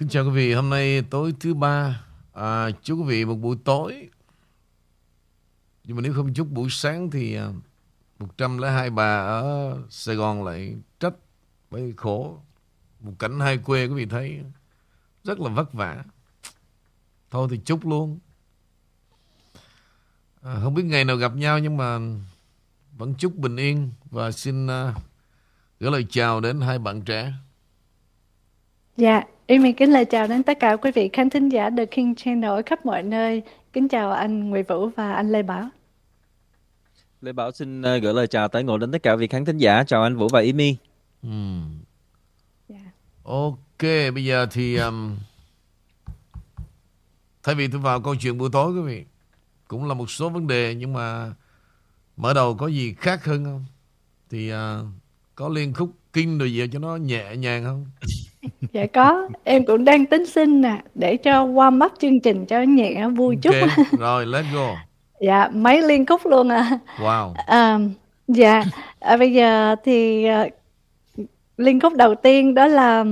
Kính chào quý vị, hôm nay tối thứ ba. À, Chúc quý vị một buổi tối. Nhưng mà nếu không chúc buổi sáng thì à, 102 bà ở Sài Gòn lại trách Bởi khổ. Một cảnh hai quê quý vị thấy Rất là vất vả. Thôi thì chúc luôn. À, Không biết ngày nào gặp nhau Nhưng mà Vẫn chúc bình yên Và xin uh, gửi lời chào đến hai bạn trẻ. Dạ, Amy kính lời chào đến tất cả quý vị khán thính giả The King Channel ở khắp mọi nơi. Kính chào anh Nguyễn Vũ và anh Lê Bảo. Lê Bảo xin ờ, gửi lời chào tới ngộ đến tất cả vị khán thính giả. Chào anh Vũ và Amy. Ừ. Yeah. Ok, bây giờ thì um, thay vì tôi vào câu chuyện buổi tối quý vị, cũng là một số vấn đề nhưng mà mở đầu có gì khác hơn không? Thì uh, có liên khúc kinh rồi gì cho nó nhẹ nhàng không? dạ có. Em cũng đang tính xin nè để cho qua mắt chương trình cho nhẹ vui chút. rồi let's go. Dạ mấy liên khúc luôn à. Wow. À, dạ à, bây giờ thì à, liên khúc đầu tiên đó là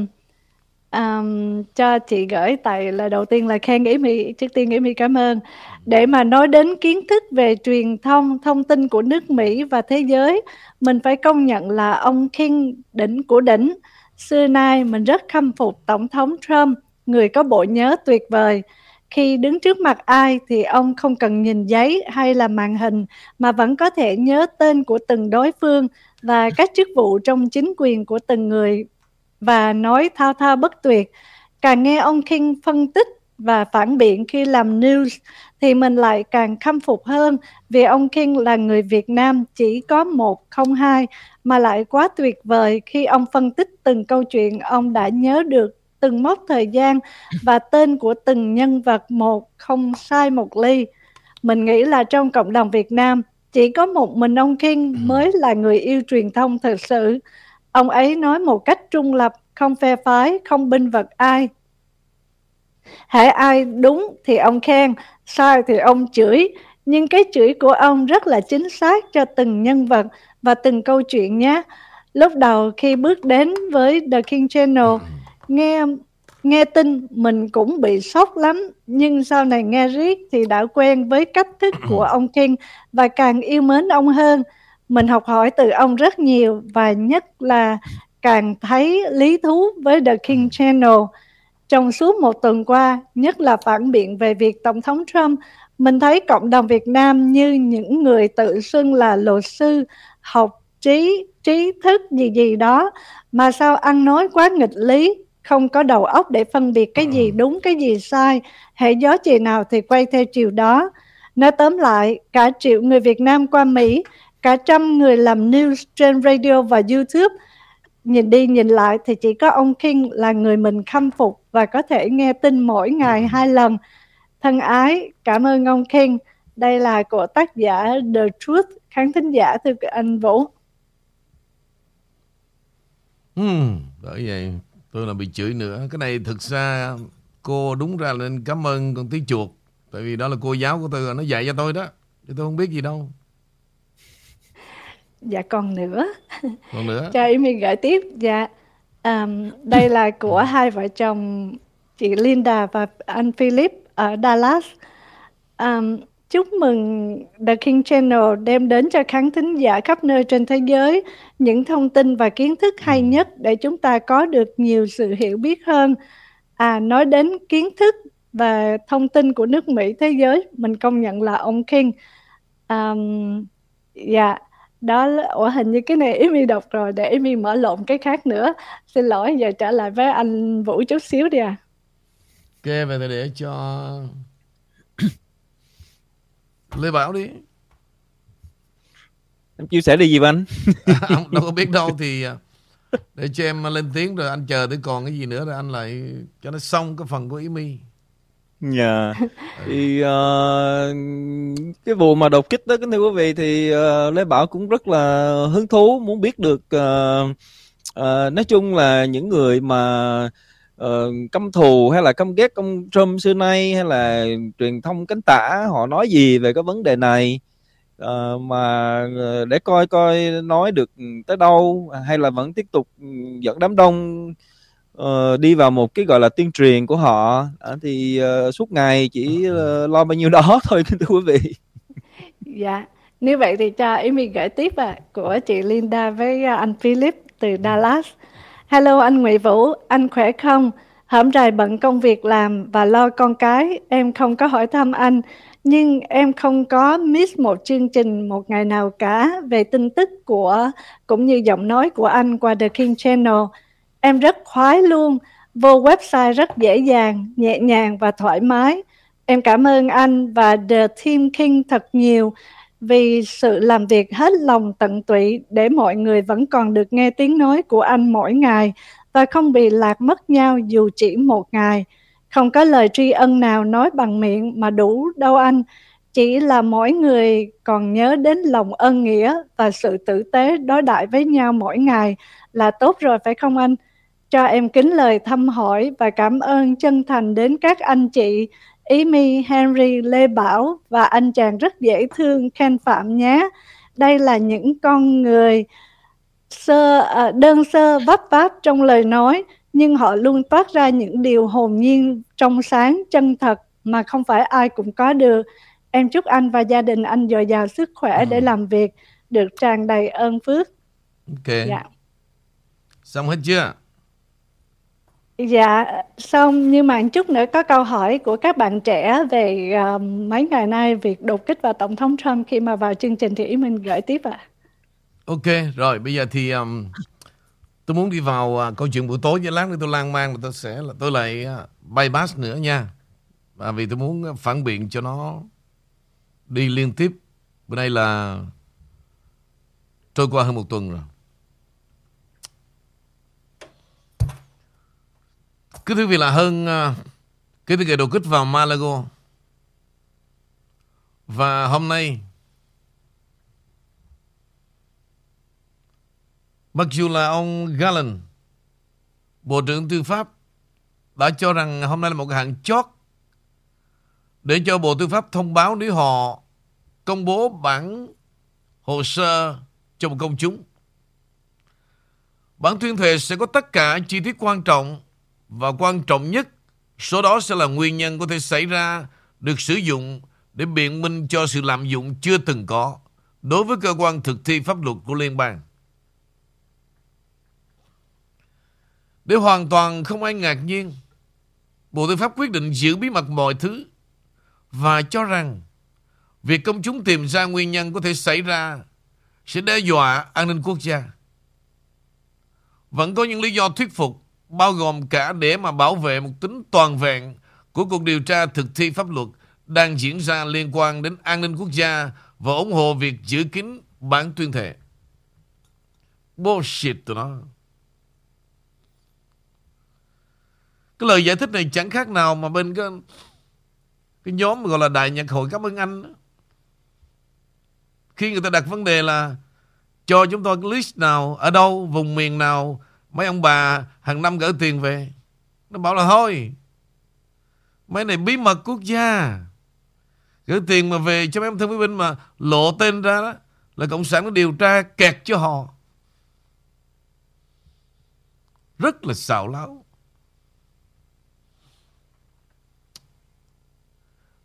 um, cho chị gửi tại là đầu tiên là khen ý mi trước tiên ý mi cảm ơn. Để mà nói đến kiến thức về truyền thông thông tin của nước Mỹ và thế giới mình phải công nhận là ông King đỉnh của đỉnh Xưa nay mình rất khâm phục Tổng thống Trump, người có bộ nhớ tuyệt vời. Khi đứng trước mặt ai thì ông không cần nhìn giấy hay là màn hình mà vẫn có thể nhớ tên của từng đối phương và các chức vụ trong chính quyền của từng người và nói thao thao bất tuyệt. Càng nghe ông King phân tích và phản biện khi làm news thì mình lại càng khâm phục hơn vì ông King là người Việt Nam chỉ có một không hai mà lại quá tuyệt vời khi ông phân tích từng câu chuyện ông đã nhớ được từng mốc thời gian và tên của từng nhân vật một không sai một ly. Mình nghĩ là trong cộng đồng Việt Nam chỉ có một mình ông King ừ. mới là người yêu truyền thông thực sự. Ông ấy nói một cách trung lập, không phe phái, không binh vật ai. Hãy ai đúng thì ông khen, sai thì ông chửi. Nhưng cái chửi của ông rất là chính xác cho từng nhân vật và từng câu chuyện nhé. Lúc đầu khi bước đến với The King Channel, nghe nghe tin mình cũng bị sốc lắm, nhưng sau này nghe riết thì đã quen với cách thức của ông King và càng yêu mến ông hơn. Mình học hỏi từ ông rất nhiều và nhất là càng thấy lý thú với The King Channel. Trong suốt một tuần qua, nhất là phản biện về việc Tổng thống Trump, mình thấy cộng đồng Việt Nam như những người tự xưng là luật sư, học trí trí thức gì gì đó. Mà sao ăn nói quá nghịch lý không có đầu óc để phân biệt cái gì đúng cái gì sai. Hệ gió chiều nào thì quay theo chiều đó. Nói tóm lại cả triệu người Việt Nam qua Mỹ cả trăm người làm news trên radio và YouTube nhìn đi nhìn lại thì chỉ có ông King là người mình khâm phục và có thể nghe tin mỗi ngày hai lần. Thân ái cảm ơn ông King. Đây là của tác giả The Truth khán thính giả thưa anh Vũ. Ừ, bởi vậy tôi là bị chửi nữa. Cái này thực ra cô đúng ra nên cảm ơn con tí chuột. Tại vì đó là cô giáo của tôi, nó dạy cho tôi đó. Chứ tôi không biết gì đâu. Dạ còn nữa. Còn nữa. Cho em mình gửi tiếp. Dạ. Um, đây là của hai vợ chồng chị Linda và anh Philip ở Dallas. Um, Chúc mừng The King Channel đem đến cho khán thính giả khắp nơi trên thế giới những thông tin và kiến thức hay nhất để chúng ta có được nhiều sự hiểu biết hơn. À, nói đến kiến thức và thông tin của nước Mỹ thế giới, mình công nhận là ông King. Um, dạ, đó là, ủa hình như cái này Amy đọc rồi, để Amy mở lộn cái khác nữa. Xin lỗi, giờ trở lại với anh Vũ chút xíu đi à. Ok, vậy để cho Lê Bảo đi. Em chia sẻ đi gì anh? À, Đâu có biết đâu thì à, Để cho em lên tiếng rồi anh chờ tới còn cái gì nữa Rồi anh lại cho nó xong cái phần của Ý Mi. Dạ. Yeah. Thì uh, Cái vụ mà đột kích đó kính thưa quý vị Thì uh, Lê Bảo cũng rất là hứng thú Muốn biết được uh, uh, Nói chung là những người mà uh, căm thù hay là căm ghét ông Trump xưa nay hay là truyền thông cánh tả họ nói gì về cái vấn đề này? Uh, mà ờ, để coi coi nói được tới đâu hay là vẫn tiếp tục dẫn đám đông uh, đi vào một cái gọi là tuyên truyền của họ. Uh, thì uh, suốt ngày chỉ uh, lo bao nhiêu đó thôi thưa quý vị. Dạ. Nếu vậy thì cho Amy gửi tiếp à, của chị Linda với anh Philip từ Dallas. Hello anh Nguyễn Vũ, anh khỏe không? Hổm rày bận công việc làm và lo con cái, em không có hỏi thăm anh, nhưng em không có miss một chương trình một ngày nào cả về tin tức của cũng như giọng nói của anh qua The King Channel. Em rất khoái luôn, vô website rất dễ dàng, nhẹ nhàng và thoải mái. Em cảm ơn anh và The Team King thật nhiều vì sự làm việc hết lòng tận tụy để mọi người vẫn còn được nghe tiếng nói của anh mỗi ngày và không bị lạc mất nhau dù chỉ một ngày. Không có lời tri ân nào nói bằng miệng mà đủ đâu anh. Chỉ là mỗi người còn nhớ đến lòng ân nghĩa và sự tử tế đối đại với nhau mỗi ngày là tốt rồi, phải không anh? Cho em kính lời thăm hỏi và cảm ơn chân thành đến các anh chị Amy, Henry, Lê Bảo và anh chàng rất dễ thương Ken Phạm nhé. Đây là những con người sơ à, đơn sơ vấp váp trong lời nói nhưng họ luôn toát ra những điều hồn nhiên trong sáng chân thật mà không phải ai cũng có được em chúc anh và gia đình anh dồi dào sức khỏe ừ. để làm việc được tràn đầy ơn phước ok dạ. xong hết chưa Dạ, xong nhưng mà chút nữa có câu hỏi của các bạn trẻ về uh, mấy ngày nay việc đột kích vào Tổng thống Trump khi mà vào chương trình thì ý mình gửi tiếp ạ. À. Ok, rồi bây giờ thì um, tôi muốn đi vào uh, câu chuyện buổi tối với lát nữa tôi lan man tôi sẽ là tôi lại uh, bypass nữa nha. Và vì tôi muốn phản biện cho nó đi liên tiếp. Bữa nay là trôi qua hơn một tuần rồi. Cứ thưa quý vị là hơn uh, kể từ ngày đột kích vào Malago. Và hôm nay Mặc dù là ông Gallen, Bộ trưởng Tư pháp, đã cho rằng hôm nay là một cái hạn chót để cho Bộ Tư pháp thông báo nếu họ công bố bản hồ sơ cho một công chúng. Bản tuyên thệ sẽ có tất cả chi tiết quan trọng và quan trọng nhất, số đó sẽ là nguyên nhân có thể xảy ra được sử dụng để biện minh cho sự lạm dụng chưa từng có đối với cơ quan thực thi pháp luật của liên bang. Để hoàn toàn không ai ngạc nhiên, Bộ Tư pháp quyết định giữ bí mật mọi thứ và cho rằng việc công chúng tìm ra nguyên nhân có thể xảy ra sẽ đe dọa an ninh quốc gia. Vẫn có những lý do thuyết phục bao gồm cả để mà bảo vệ một tính toàn vẹn của cuộc điều tra thực thi pháp luật đang diễn ra liên quan đến an ninh quốc gia và ủng hộ việc giữ kín bản tuyên thệ. Bullshit tụi nó. Cái lời giải thích này chẳng khác nào mà bên cái, cái nhóm gọi là Đại Nhạc Hội Cảm ơn Anh. Đó. Khi người ta đặt vấn đề là cho chúng tôi cái list nào, ở đâu, vùng miền nào, mấy ông bà hàng năm gửi tiền về. Nó bảo là thôi, mấy này bí mật quốc gia. Gửi tiền mà về cho mấy ông thương binh mà lộ tên ra đó là Cộng sản nó điều tra kẹt cho họ. Rất là xạo láo.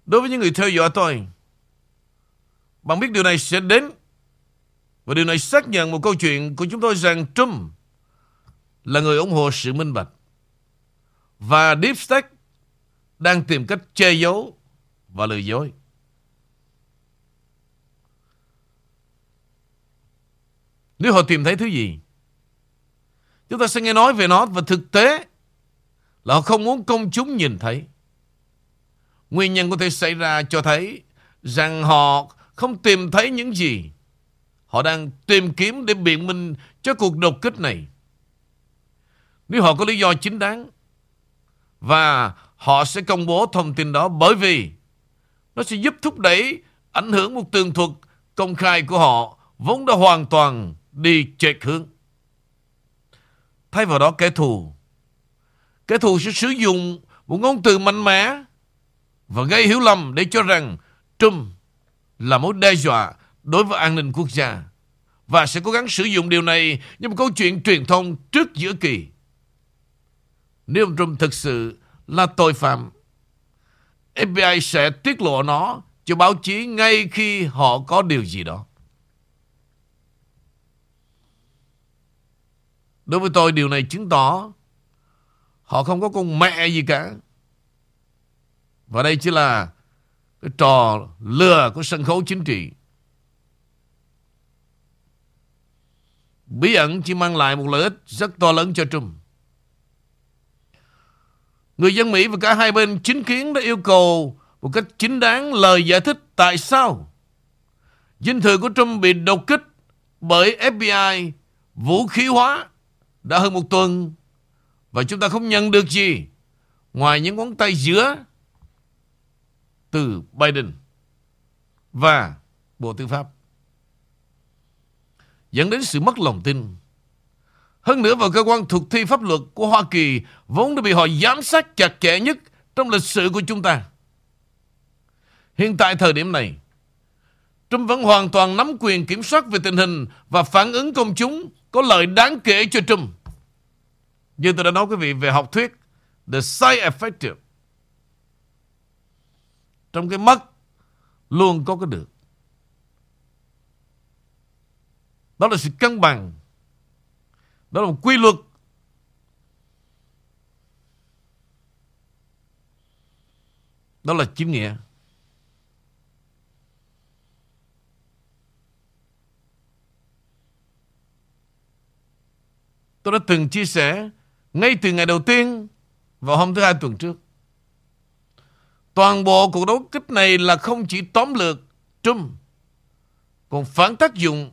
Đối với những người theo dõi tôi, bạn biết điều này sẽ đến. Và điều này xác nhận một câu chuyện của chúng tôi rằng Trump là người ủng hộ sự minh bạch. Và Deep State đang tìm cách che giấu và lừa dối. Nếu họ tìm thấy thứ gì, chúng ta sẽ nghe nói về nó và thực tế là họ không muốn công chúng nhìn thấy. Nguyên nhân có thể xảy ra cho thấy rằng họ không tìm thấy những gì họ đang tìm kiếm để biện minh cho cuộc đột kích này. Nếu họ có lý do chính đáng, và họ sẽ công bố thông tin đó bởi vì nó sẽ giúp thúc đẩy ảnh hưởng một tường thuật công khai của họ vốn đã hoàn toàn đi chệch hướng. Thay vào đó kẻ thù kẻ thù sẽ sử dụng một ngôn từ mạnh mẽ và gây hiểu lầm để cho rằng Trump là mối đe dọa đối với an ninh quốc gia và sẽ cố gắng sử dụng điều này như một câu chuyện truyền thông trước giữa kỳ. Nếu ông Trump thực sự là tội phạm, FBI sẽ tiết lộ nó cho báo chí ngay khi họ có điều gì đó. Đối với tôi điều này chứng tỏ họ không có con mẹ gì cả. Và đây chỉ là cái trò lừa của sân khấu chính trị. Bí ẩn chỉ mang lại một lợi ích rất to lớn cho Trump. Người dân Mỹ và cả hai bên chính kiến đã yêu cầu một cách chính đáng lời giải thích tại sao dinh thự của Trump bị đột kích bởi FBI vũ khí hóa đã hơn một tuần và chúng ta không nhận được gì ngoài những ngón tay giữa từ Biden và Bộ Tư pháp dẫn đến sự mất lòng tin. Hơn nữa vào cơ quan thực thi pháp luật của Hoa Kỳ vốn đã bị họ giám sát chặt chẽ nhất trong lịch sử của chúng ta. Hiện tại thời điểm này, Trump vẫn hoàn toàn nắm quyền kiểm soát về tình hình và phản ứng công chúng có lợi đáng kể cho Trump. Như tôi đã nói quý vị về học thuyết The Side Effective. Trong cái mất luôn có cái được. Đó là sự cân bằng. Đó là một quy luật. Đó là chính nghĩa. Tôi đã từng chia sẻ ngay từ ngày đầu tiên vào hôm thứ hai tuần trước. Toàn bộ cuộc đấu kích này là không chỉ tóm lược Trump, còn phản tác dụng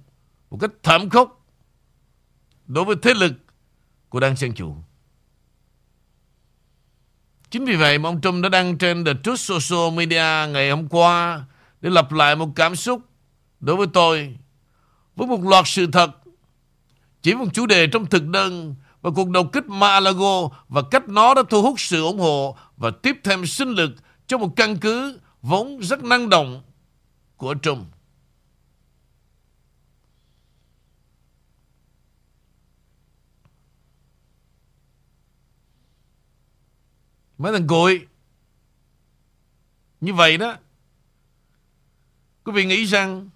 một cách thảm khốc đối với thế lực của đảng Dân Chủ. Chính vì vậy mà ông Trump đã đăng trên The Truth Social Media ngày hôm qua để lặp lại một cảm xúc đối với tôi với một loạt sự thật, chỉ một chủ đề trong thực đơn và cuộc đột kích Malago và cách nó đã thu hút sự ủng hộ và tiếp thêm sinh lực cho một căn cứ vốn rất năng động của Trump. Mấy thằng cùi Như vậy đó, Quý vị nghĩ rằng,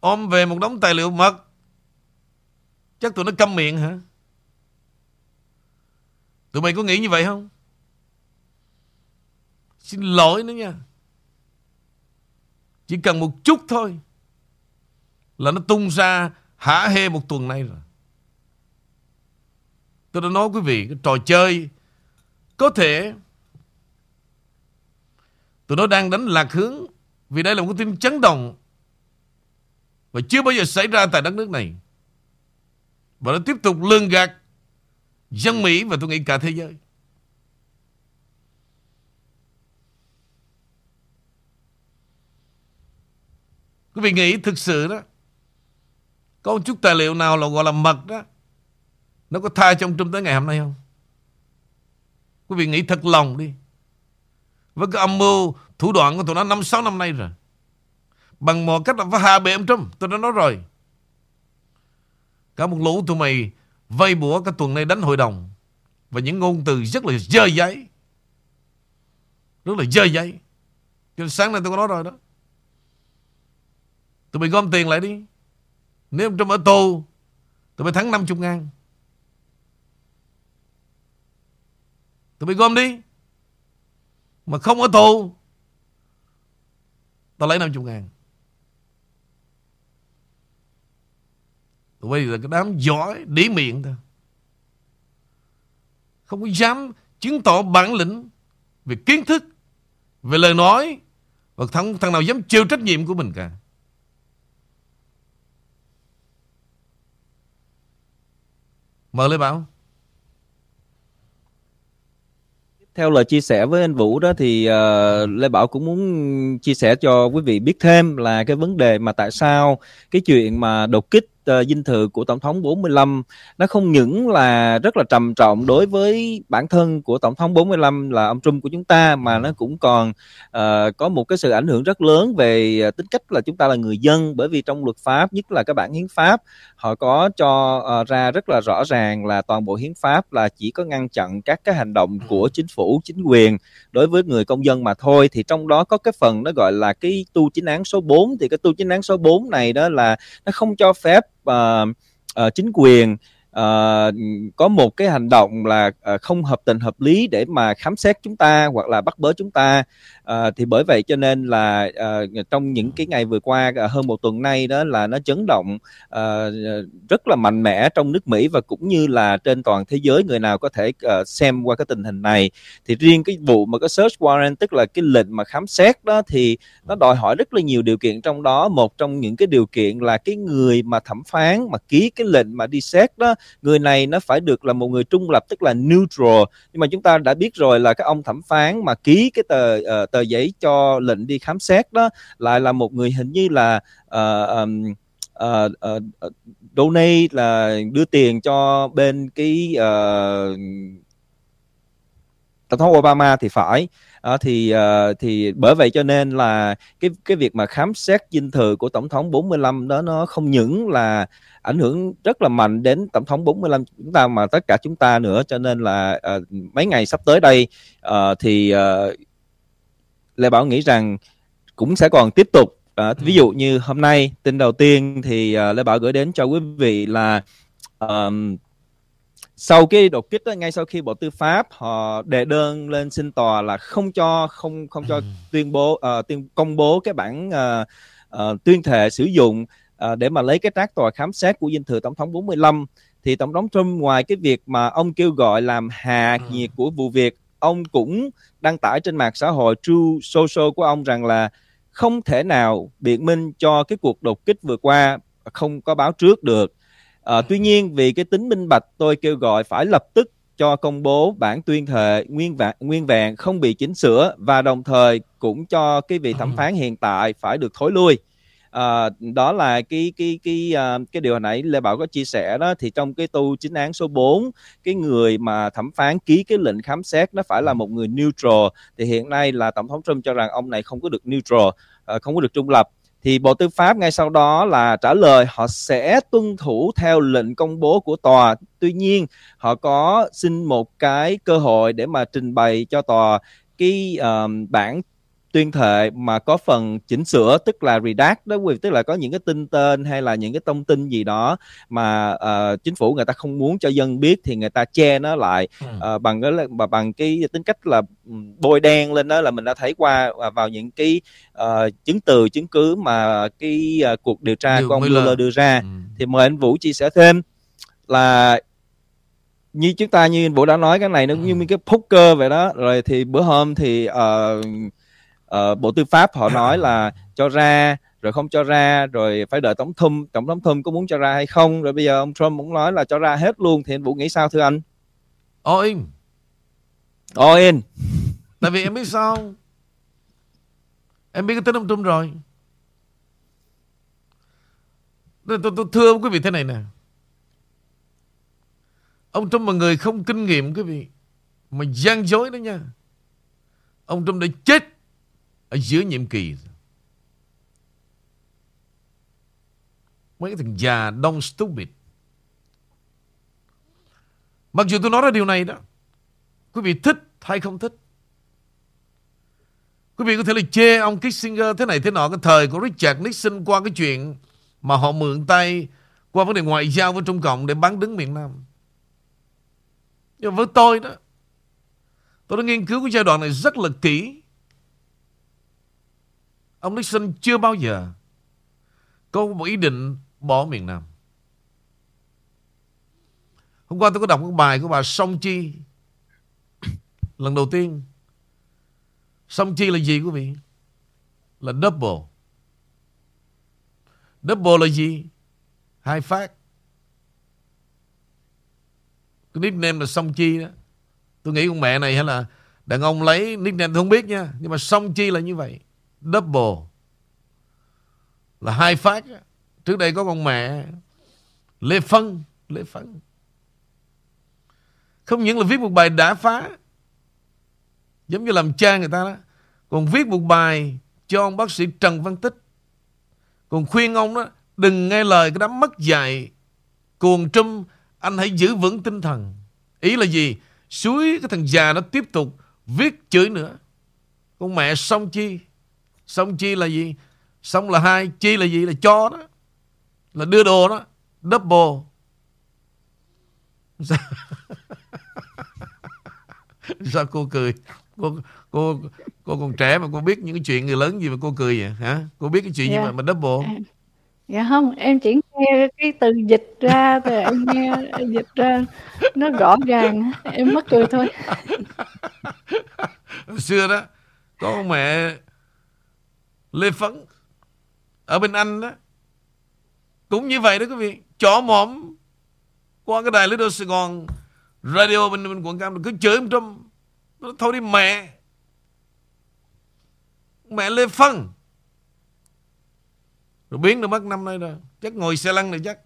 Ôm về một đống tài liệu mật, Chắc tụi nó câm miệng hả? Tụi mày có nghĩ như vậy không? Xin lỗi nữa nha. Chỉ cần một chút thôi Là nó tung ra Hả hê một tuần nay rồi. Tôi đã nói quý vị, Cái trò chơi Có thể, Tụi nó đang đánh lạc hướng Vì đây là một cái tin chấn động Và chưa bao giờ xảy ra tại đất nước này. Và nó tiếp tục lường gạt Dân Mỹ và tôi nghĩ cả thế giới. Quý vị nghĩ thực sự đó, Có một chút tài liệu nào là gọi là mật đó nó có tha trong trung tới ngày hôm nay không? Quý vị nghĩ thật lòng đi. Với cái âm mưu, Thủ đoạn của tụi nó 5-6 năm nay rồi. Bằng mọi cách là phải hạ bệ ông Trump Tôi đã nói rồi. Cả một lũ tụi mày Vây bủa cái tuần này đánh hội đồng. Và những ngôn từ rất là dơ giấy. Rất là dơ giấy. Cho nên sáng nay tôi có nói rồi đó. Tụi mày gom tiền lại đi. Nếu ông Trump ở tù, Tụi mày thắng 50 ngàn. Tụi bị gom đi. Mà không ở tù Tao lấy 50 ngàn. Tụi bây là cái đám giỏi Đĩ miệng thôi. Không có dám chứng tỏ bản lĩnh Về kiến thức Về lời nói Và thằng, thằng nào dám chịu trách nhiệm của mình cả. Mời Lê Bảo. Theo lời chia sẻ với anh Vũ đó thì uh, Lê Bảo cũng muốn chia sẻ cho quý vị biết thêm là cái vấn đề mà tại sao cái chuyện mà đột kích uh, dinh thự của tổng thống 45 nó không những là rất là trầm trọng đối với bản thân của tổng thống 45 là ông Trump của chúng ta mà nó cũng còn uh, có một cái sự ảnh hưởng rất lớn về uh, tính cách là chúng ta là người dân. Bởi vì trong luật pháp nhất là các bản hiến pháp họ có cho uh, ra rất là rõ ràng là toàn bộ hiến pháp là chỉ có ngăn chặn các cái hành động của chính phủ chính quyền đối với người công dân mà thôi. Thì trong đó có cái phần nó gọi là cái tu chính án số 4 thì cái tu chính án số 4 này đó là nó không cho phép uh, uh, chính quyền uh, có một cái hành động là uh, không hợp tình hợp lý để mà khám xét chúng ta hoặc là bắt bớ chúng ta. Uh, thì bởi vậy cho nên là uh, trong những cái ngày vừa qua uh, hơn một tuần nay đó là nó chấn động uh, rất là mạnh mẽ trong nước Mỹ và cũng như là trên toàn thế giới. Người nào có thể uh, xem qua cái tình hình này. Thì riêng cái vụ mà cái search warrant tức là cái lệnh mà khám xét đó thì nó đòi hỏi rất là nhiều điều kiện trong đó. Một trong những cái điều kiện là cái người mà thẩm phán mà ký cái lệnh mà đi xét đó người này nó phải được là một người trung lập tức là neutral. Nhưng mà chúng ta đã biết rồi là các ông thẩm phán mà ký cái tờ uh, tờ giấy cho lệnh đi khám xét đó lại là một người hình như là uh, um, uh, uh, donate là đưa tiền cho bên cái uh, tổng thống Obama thì phải à, thì uh, thì bởi vậy cho nên là cái cái việc mà khám xét dinh thự của tổng thống 45 đó nó không những là ảnh hưởng rất là mạnh đến tổng thống 45 chúng ta mà tất cả chúng ta nữa. Cho nên là uh, mấy ngày sắp tới đây uh, thì uh, Lê Bảo nghĩ rằng cũng sẽ còn tiếp tục. Uh, ví dụ như hôm nay tin đầu tiên thì uh, Lê Bảo gửi đến cho quý vị là um, sau cái đột kích đó, ngay sau khi bộ tư pháp họ đề đơn lên xin tòa là không cho không không cho tuyên bố uh, tuyên công bố cái bản uh, uh, tuyên thệ sử dụng uh, để mà lấy cái trác tòa khám xét của dinh thự tổng thống 45 thì tổng thống Trump ngoài cái việc mà ông kêu gọi làm hạ nhiệt của vụ việc ông cũng đăng tải trên mạng xã hội True Social của ông rằng là không thể nào biện minh cho cái cuộc đột kích vừa qua không có báo trước được À, tuy nhiên vì cái tính minh bạch tôi kêu gọi phải lập tức cho công bố bản tuyên thệ nguyên vẹn nguyên vẹn không bị chỉnh sửa và đồng thời cũng cho cái vị thẩm phán hiện tại phải được thối lui. À, đó là cái cái cái uh, cái điều hồi nãy Lê Bảo có chia sẻ đó. Thì trong cái tu chính án số 4 cái người mà thẩm phán ký cái lệnh khám xét nó phải là một người neutral. Thì hiện nay là tổng thống Trump cho rằng ông này không có được neutral không có được trung lập thì Bộ Tư pháp ngay sau đó là trả lời họ sẽ tuân thủ theo lệnh công bố của tòa. Tuy nhiên, họ có xin một cái cơ hội để mà trình bày cho tòa cái uh, bản tuyên thệ mà có phần chỉnh sửa tức là redact đó tức là có những cái tin tên hay là những cái thông tin gì đó mà uh, chính phủ người ta không muốn cho dân biết thì người ta che nó lại. Uh, bằng cái bằng, bằng cái tính cách là bôi đen lên đó là mình đã thấy qua uh, vào những cái uh, chứng từ chứng cứ mà cái uh, cuộc điều tra Điều của ông Mueller. Đưa ra. Ừ. thì mời anh Vũ chia sẻ thêm là như chúng ta như anh Vũ đã nói cái này nó ừ. như cái poker vậy đó. Rồi thì bữa hôm thì uh, uh, bộ tư pháp họ nói là cho ra rồi không cho ra rồi phải đợi tổng thống tổng thống Trump có muốn cho ra hay không? Rồi bây giờ ông Trump cũng nói là cho ra hết luôn thì anh Vũ nghĩ sao thưa anh? All in all in tại vì em biết sao? Em biết cái tính ông Trump rồi. Tôi, tôi, tôi thưa quý vị thế này nè. Ông Trump là người không kinh nghiệm quý vị mà gian dối đó nha. Ông Trump đã chết ở giữa nhiệm kỳ. Mấy cái thằng già đông stupid. Mặc dù tôi nói ra điều này đó, quý vị thích hay không thích? Quý vị có thể là chê ông Kissinger thế này thế nọ, cái thời của Richard Nixon qua cái chuyện mà họ mượn tay qua vấn đề ngoại giao với Trung Cộng để bắn đứng miền Nam. Nhưng với tôi đó, tôi đã nghiên cứu cái giai đoạn này rất là kỹ. Ông Nixon chưa bao giờ có một ý định bỏ miền Nam. Hôm qua tôi có đọc một bài của bà Song Chi. Lần đầu tiên. Song Chi là gì quý vị? Là double. Double là gì? Hai phát. Cái nickname là Song Chi đó. Tôi nghĩ con mẹ này hay là đàn ông lấy nickname tôi không biết nha. Nhưng mà Song Chi là như vậy double. Là hai phát trước đây có con mẹ, Lê Phân Lê Phân. Không những là viết một bài đã phá, Giống như làm cha người ta đó, Còn viết một bài cho ông bác sĩ Trần Văn Tích. Còn khuyên ông đó, Đừng nghe lời cái đám mất dạy Cuồng trâm, Anh hãy giữ vững tinh thần. Ý là gì? Suối cái thằng già nó tiếp tục Viết chửi nữa. Con mẹ xong chi? Xong chi là gì? Xong là hai Chi là gì? Là cho đó. Là đưa đồ đó. Double. Sao, Sao cô cười? Cô, cô cô còn trẻ mà cô biết những cái chuyện người lớn gì mà cô cười vậy? Hả? Cô biết cái chuyện yeah. gì dạ. mà mà double? Dạ không em chỉ nghe cái từ dịch ra thì em nghe dịch ra nó rõ ràng. Em mất cười thôi. Xưa đó có mẹ lê phấn ở bên anh đó. Cũng như vậy đó quý vị Chó mỏm qua cái đài Little Sài Gòn radio bên bên quận cam cứ chửi trong nó thôi đi mẹ. Mẹ lê phân rồi biến được mất năm nay rồi. Chắc ngồi xe lăn này chắc.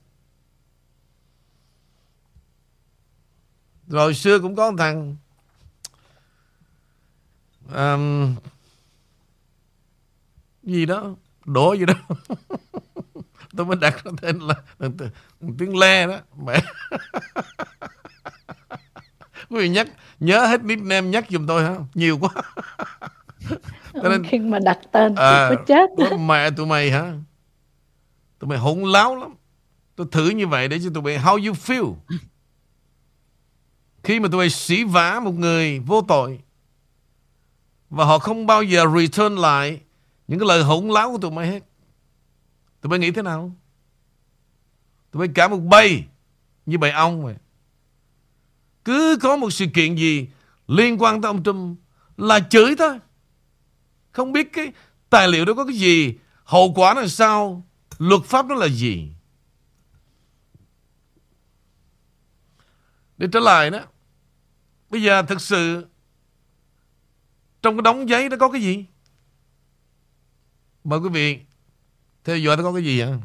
Rồi xưa cũng có một thằng um, gì đó đổ gì đó. Tôi mới đặt nó tên là tiếng le đó mẹ. Quý vị nhắc nhớ hết nickname nhắc giùm tôi hả nhiều quá. Cho nên, khi mà đặt tên à, có chết mẹ tụi mày hả? Tụi mày hỗn láo lắm. Tôi thử như vậy để cho tụi mày how you feel? Khi mà tụi mày sĩ vả một người vô tội và họ không bao giờ return lại những cái lời hỗn láo của tụi mày hết. Tụi mày nghĩ thế nào? Tụi mày cả một bay như bầy ong vậy. Cứ có một sự kiện gì liên quan tới ông Trump là chửi thôi. Không biết cái tài liệu đó có cái gì, hậu quả là sao, luật pháp nó là gì. Để trở lại đó, bây giờ thực sự trong cái đống giấy đó có cái gì? Mời quý vị theo dõi nó có cái gì ạ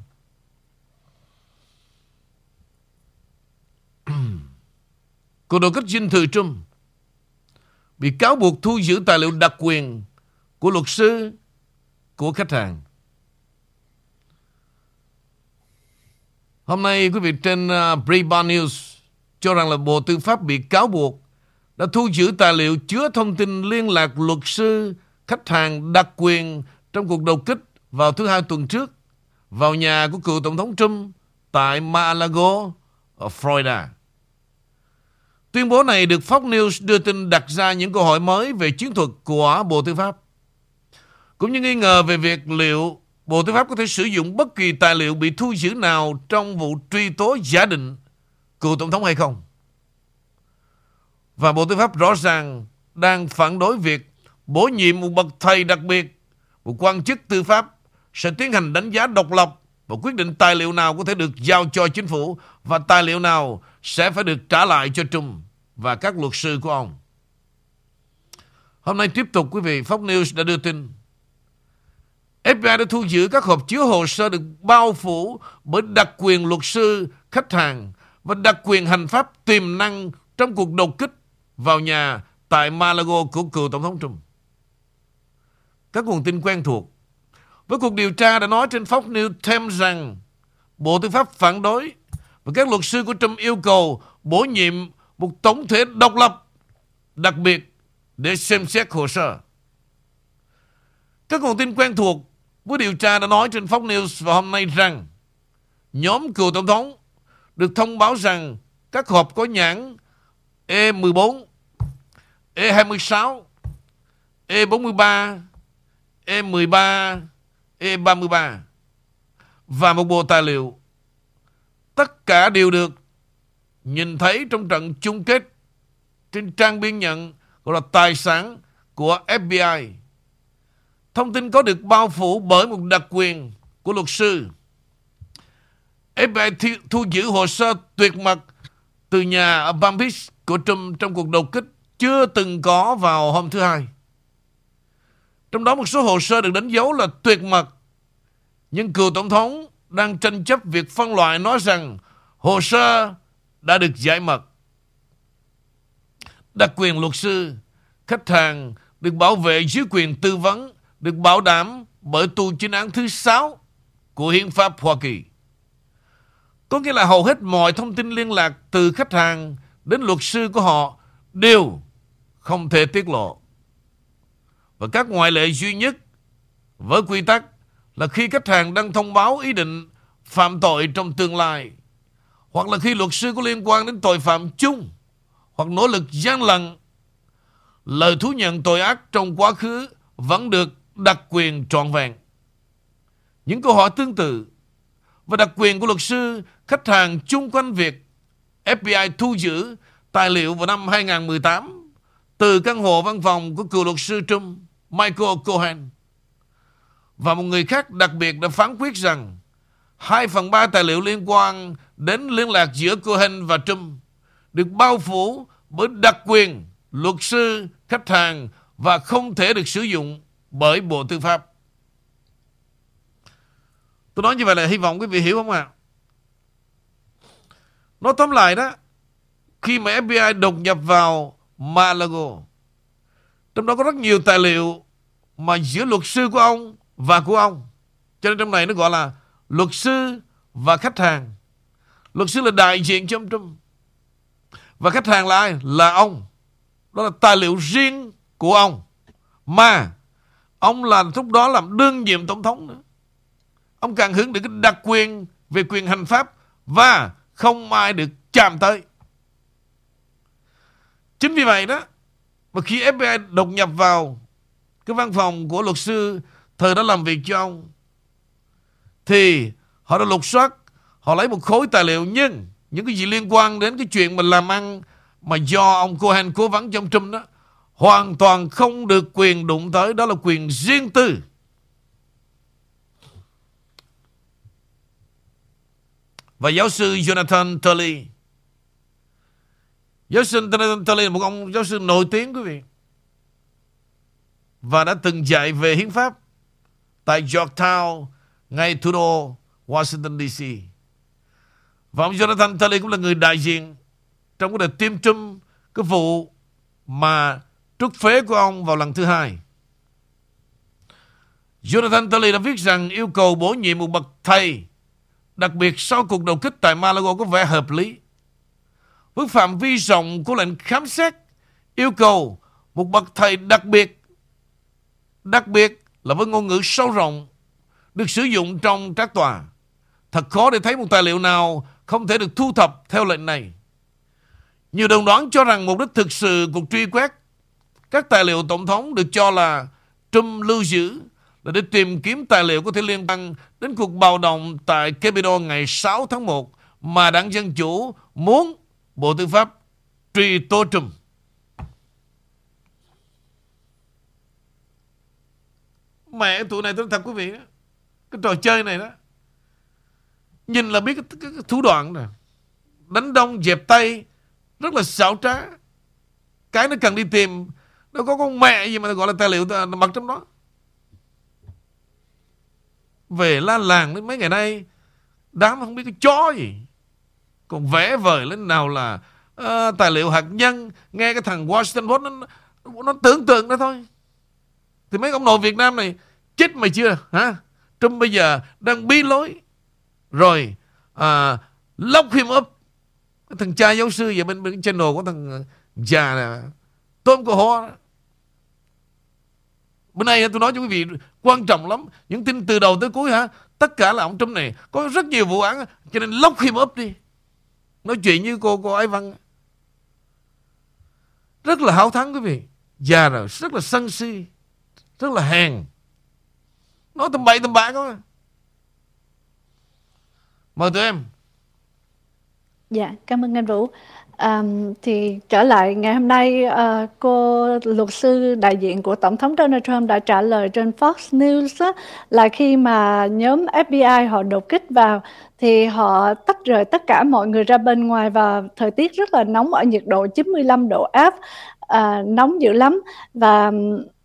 Cuộc đột kích dinh thự Trump bị cáo buộc thu giữ tài liệu đặc quyền của luật sư của khách hàng. Hôm nay quý vị trên uh, Breitbart News cho rằng là Bộ Tư pháp bị cáo buộc đã thu giữ tài liệu chứa thông tin liên lạc luật sư khách hàng đặc quyền trong cuộc đột kích vào thứ hai tuần trước vào nhà của cựu Tổng thống Trump tại Mar-a-Lago ở Florida. Tuyên bố này được Fox News đưa tin đặt ra những câu hỏi mới về chiến thuật của Bộ Tư pháp. Cũng như nghi ngờ về việc liệu Bộ Tư pháp có thể sử dụng bất kỳ tài liệu bị thu giữ nào trong vụ truy tố giả định cựu Tổng thống hay không. Và Bộ Tư pháp rõ ràng đang phản đối việc bổ nhiệm một bậc thầy đặc biệt, và quan chức tư pháp sẽ tiến hành đánh giá độc lập và quyết định tài liệu nào có thể được giao cho chính phủ và tài liệu nào sẽ phải được trả lại cho Trung và các luật sư của ông. Hôm nay tiếp tục quý vị, Fox News đã đưa tin FBI đã thu giữ các hộp chứa hồ sơ được bao phủ bởi đặc quyền luật sư, khách hàng và đặc quyền hành pháp tiềm năng trong cuộc đột kích vào nhà tại Malago của cựu Tổng thống Trump. Các nguồn tin quen thuộc với cuộc điều tra đã nói trên Fox News thêm rằng Bộ Tư pháp phản đối và các luật sư của Trump yêu cầu bổ nhiệm một tổng thể độc lập đặc biệt để xem xét hồ sơ. Các nguồn tin quen thuộc với điều tra đã nói trên Fox News vào hôm nay rằng nhóm cựu tổng thống được thông báo rằng các hộp có nhãn E14, E26, E43, E13, E33 và một bộ tài liệu. Tất cả đều được nhìn thấy trong trận chung kết trên trang biên nhận gọi là tài sản của FBI. Thông tin có được bao phủ bởi một đặc quyền của luật sư. FBI thu giữ hồ sơ tuyệt mật từ nhà ở Palm Beach của Trump trong cuộc đột kích chưa từng có vào hôm thứ Hai. Trong đó một số hồ sơ được đánh dấu là tuyệt mật. Nhưng cựu tổng thống đang tranh chấp việc phân loại nói rằng Hồ sơ đã được giải mật. Đặc quyền luật sư, khách hàng được bảo vệ dưới quyền tư vấn, được bảo đảm bởi tu chính án thứ 6 của Hiến pháp Hoa Kỳ. Có nghĩa là hầu hết mọi thông tin liên lạc từ khách hàng đến luật sư của họ đều không thể tiết lộ. Và các ngoại lệ duy nhất với quy tắc là khi khách hàng đang thông báo ý định phạm tội trong tương lai, hoặc là khi luật sư có liên quan đến tội phạm chung, hoặc nỗ lực gian lận, lời thú nhận tội ác trong quá khứ vẫn được đặc quyền trọn vẹn. Những câu hỏi tương tự và đặc quyền của luật sư, khách hàng chung quanh việc FBI thu giữ tài liệu vào năm 2018 từ căn hộ văn phòng của cựu luật sư Trump Michael Cohen. Và một người khác đặc biệt đã phán quyết rằng 2 phần 3 tài liệu liên quan đến liên lạc giữa Cohen và Trump được bao phủ bởi đặc quyền luật sư, khách hàng và không thể được sử dụng bởi Bộ Tư pháp. Tôi nói như vậy là hy vọng quý vị hiểu không ạ? À? Nói tóm lại đó, khi mà FBI đột nhập vào Malago, trong đó có rất nhiều tài liệu mà giữa luật sư của ông và của ông. Cho nên trong này nó gọi là luật sư và khách hàng. Luật sư là đại diện cho ông Trump. Và khách hàng là ai? Là ông. Đó là tài liệu riêng của ông. Mà ông là lúc đó làm đương nhiệm tổng thống nữa. Ông càng hướng được cái đặc quyền về quyền hành pháp và không ai được chạm tới. Chính vì vậy đó, mà khi FBI đột nhập vào cái văn phòng của luật sư thời đã làm việc cho ông, thì họ đã lục soát, họ lấy một khối tài liệu nhưng những cái gì liên quan đến cái chuyện mình làm ăn mà do ông Cohen cố vấn trong Trump đó hoàn toàn không được quyền đụng tới đó là quyền riêng tư. Và giáo sư Jonathan Tully giáo sư Jonathan Tully là một ông giáo sư nổi tiếng quý vị và đã từng dạy về hiến pháp tại Georgetown, ngay thủ đô Washington DC và ông Jonathan Tully cũng là người đại diện trong cái đợt tiêm Trump cái vụ mà trút phế của ông vào lần thứ hai. Jonathan Tully đã viết rằng yêu cầu bổ nhiệm một bậc thầy, đặc biệt sau cuộc đầu kích tại Malago có vẻ hợp lý. Với phạm vi rộng của lệnh khám xét, yêu cầu một bậc thầy đặc biệt, đặc biệt là với ngôn ngữ sâu rộng, được sử dụng trong các tòa. Thật khó để thấy một tài liệu nào không thể được thu thập theo lệnh này. Nhiều đồng đoán cho rằng mục đích thực sự cuộc truy quét các tài liệu tổng thống được cho là Trump lưu giữ là để tìm kiếm tài liệu có thể liên quan đến cuộc bạo động tại Capitol ngày 6 tháng 1 mà đảng Dân Chủ muốn Bộ Tư pháp truy tố Trump. Mẹ tụi này tôi thật quý vị đó. Cái trò chơi này đó. Nhìn là biết cái, cái, cái thủ đoạn này. Đánh đông dẹp tay rất là xảo trá. Cái nó cần đi tìm nó có con mẹ gì mà gọi là tài liệu à, mặc trong đó về la làng đến mấy ngày nay đám không biết cái chó gì còn vẽ vời lên nào là uh, tài liệu hạt nhân nghe cái thằng Washington Post nó, nó tưởng tượng đó thôi thì mấy ông nội Việt Nam này chết mày chưa hả Trump bây giờ đang bí lối rồi à, lock him up cái thằng cha giáo sư về bên bên channel của thằng à, già này tôm của họ Bữa nay tôi nói cho quý vị quan trọng lắm. Những tin từ đầu tới cuối hả? Tất cả là ông Trump này có rất nhiều vụ án cho nên lóc him up đi. Nói chuyện như cô cô Ái Văn. Rất là háo thắng quý vị. Già rồi, rất là sân si. Rất là hèn. Nói tầm bậy tầm bạ không à? Mời tụi em. Dạ, cảm ơn anh Vũ. Um, thì trở lại ngày hôm nay uh, cô luật sư đại diện của tổng thống Donald Trump đã trả lời trên Fox News á, là khi mà nhóm FBI họ đột kích vào thì họ tách rời tất cả mọi người ra bên ngoài và thời tiết rất là nóng ở nhiệt độ 95 độ F, à, nóng dữ lắm và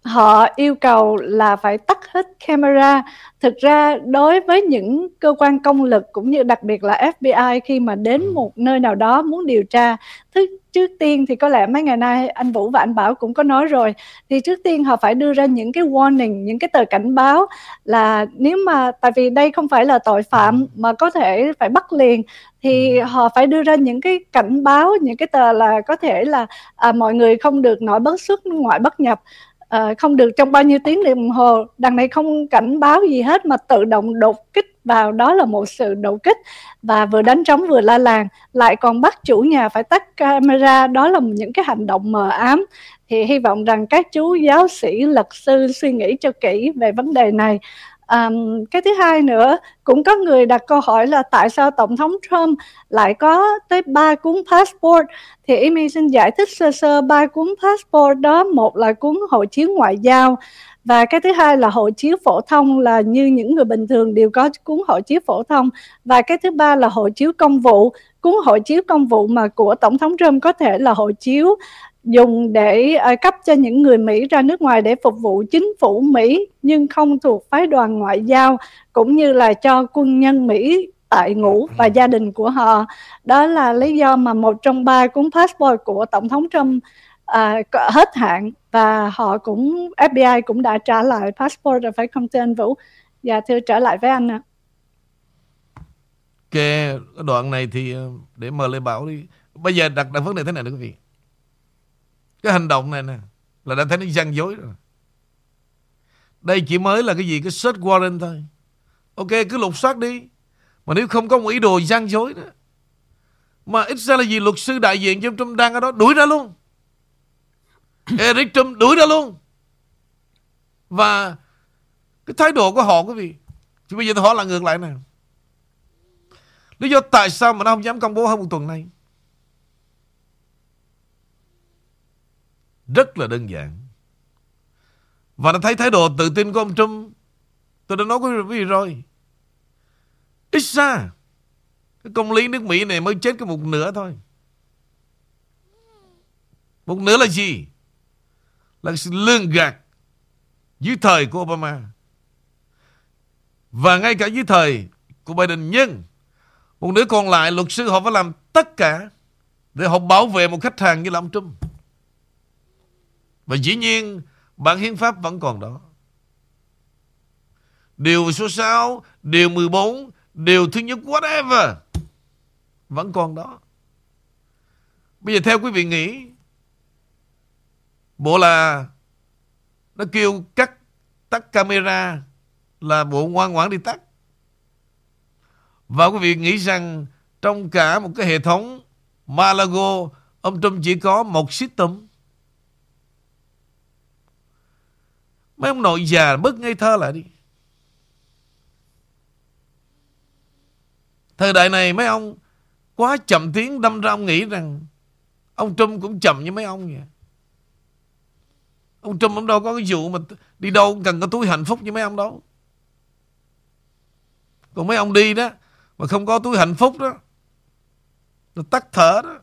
họ yêu cầu là phải tắt hết camera thực ra đối với những cơ quan công lực cũng như đặc biệt là FBI khi mà đến ừ. một nơi nào đó muốn điều tra thứ trước tiên thì có lẽ mấy ngày nay anh Vũ và anh Bảo cũng có nói rồi thì trước tiên họ phải đưa ra những cái warning những cái tờ cảnh báo là nếu mà tại vì đây không phải là tội phạm mà có thể phải bắt liền thì ừ. họ phải đưa ra những cái cảnh báo những cái tờ là có thể là à, mọi người không được nội bất xuất ngoại bất nhập uh, không được trong bao nhiêu tiếng đồng hồ. Đằng này không cảnh báo gì hết mà tự động đột kích vào. Đó là một sự đột kích và vừa đánh trống vừa la làng. Lại còn bắt chủ nhà phải tắt camera. Đó là những cái hành động mờ ám. Thì hy vọng rằng các chú giáo sĩ luật sư suy nghĩ cho kỹ về vấn đề này. Um, cái thứ hai nữa cũng có người đặt câu hỏi là tại sao tổng thống Trump lại có tới ba cuốn passport? Thì Amy xin giải thích sơ sơ ba cuốn passport đó một là cuốn hộ chiếu ngoại giao và cái thứ hai là hộ chiếu phổ thông là như những người bình thường đều có cuốn hộ chiếu phổ thông. Và cái thứ ba là hộ chiếu công vụ. Cuốn hộ chiếu công vụ mà của tổng thống Trump có thể là hộ chiếu dùng để à, cấp cho những người Mỹ ra nước ngoài để phục vụ chính phủ Mỹ nhưng không thuộc phái đoàn ngoại giao cũng như là cho quân nhân Mỹ tại ngũ và gia đình của họ. Đó là lý do mà một trong ba cuốn passport của Tổng thống Trump à, hết hạn và họ cũng FBI cũng đã trả lại passport rồi phải không thưa anh Vũ? Dạ thưa trở lại với anh ạ. À. cái đoạn này thì ờ, để mời Lê Bảo đi. Bây giờ đặt đặt vấn đề thế này nữa quý vị. Cái hành động này nè Là đã thấy nó gian dối rồi. Đây chỉ mới là cái gì? Cái search warrant thôi. Ok cứ lục soát đi. Mà nếu không có một ý đồ gian dối đó Mà ít ra là gì luật sư đại diện cho Trump đang ở đó Đuổi ra luôn. Eric Trump đuổi ra luôn. Và Cái thái độ của họ quý vị Chứ bây giờ họ là ngược lại nè. Lý do tại sao mà nó không dám công bố hơn một tuần này Rất là đơn giản. Và nó thấy thái độ tự tin của ông Trump. Tôi đã nói với quý vị rồi. Ít ra. Cái công lý nước Mỹ này mới chết cái một nửa thôi. Một nửa là gì? Là sự lương gạt dưới thời của Obama. Và ngay cả dưới thời của Biden nhưng, một nửa còn lại luật sư họ phải làm tất cả để họ bảo vệ một khách hàng như là ông Trump. Và dĩ nhiên bản hiến pháp vẫn còn đó. Điều số 6, điều 14, điều thứ nhất whatever vẫn còn đó. Bây giờ theo quý vị nghĩ bộ là nó kêu cắt tắt camera là bộ ngoan ngoãn đi tắt. Và quý vị nghĩ rằng trong cả một cái hệ thống Malago ông Trump chỉ có một system Mấy ông nội già bớt ngây thơ lại đi. Thời đại này mấy ông quá chậm tiếng đâm ra ông nghĩ rằng ông Trump cũng chậm như mấy ông vậy. Ông Trump ông đâu có cái vụ mà đi đâu cần có túi hạnh phúc như mấy ông đâu. Còn mấy ông đi đó mà không có túi hạnh phúc đó, nó tắt thở đó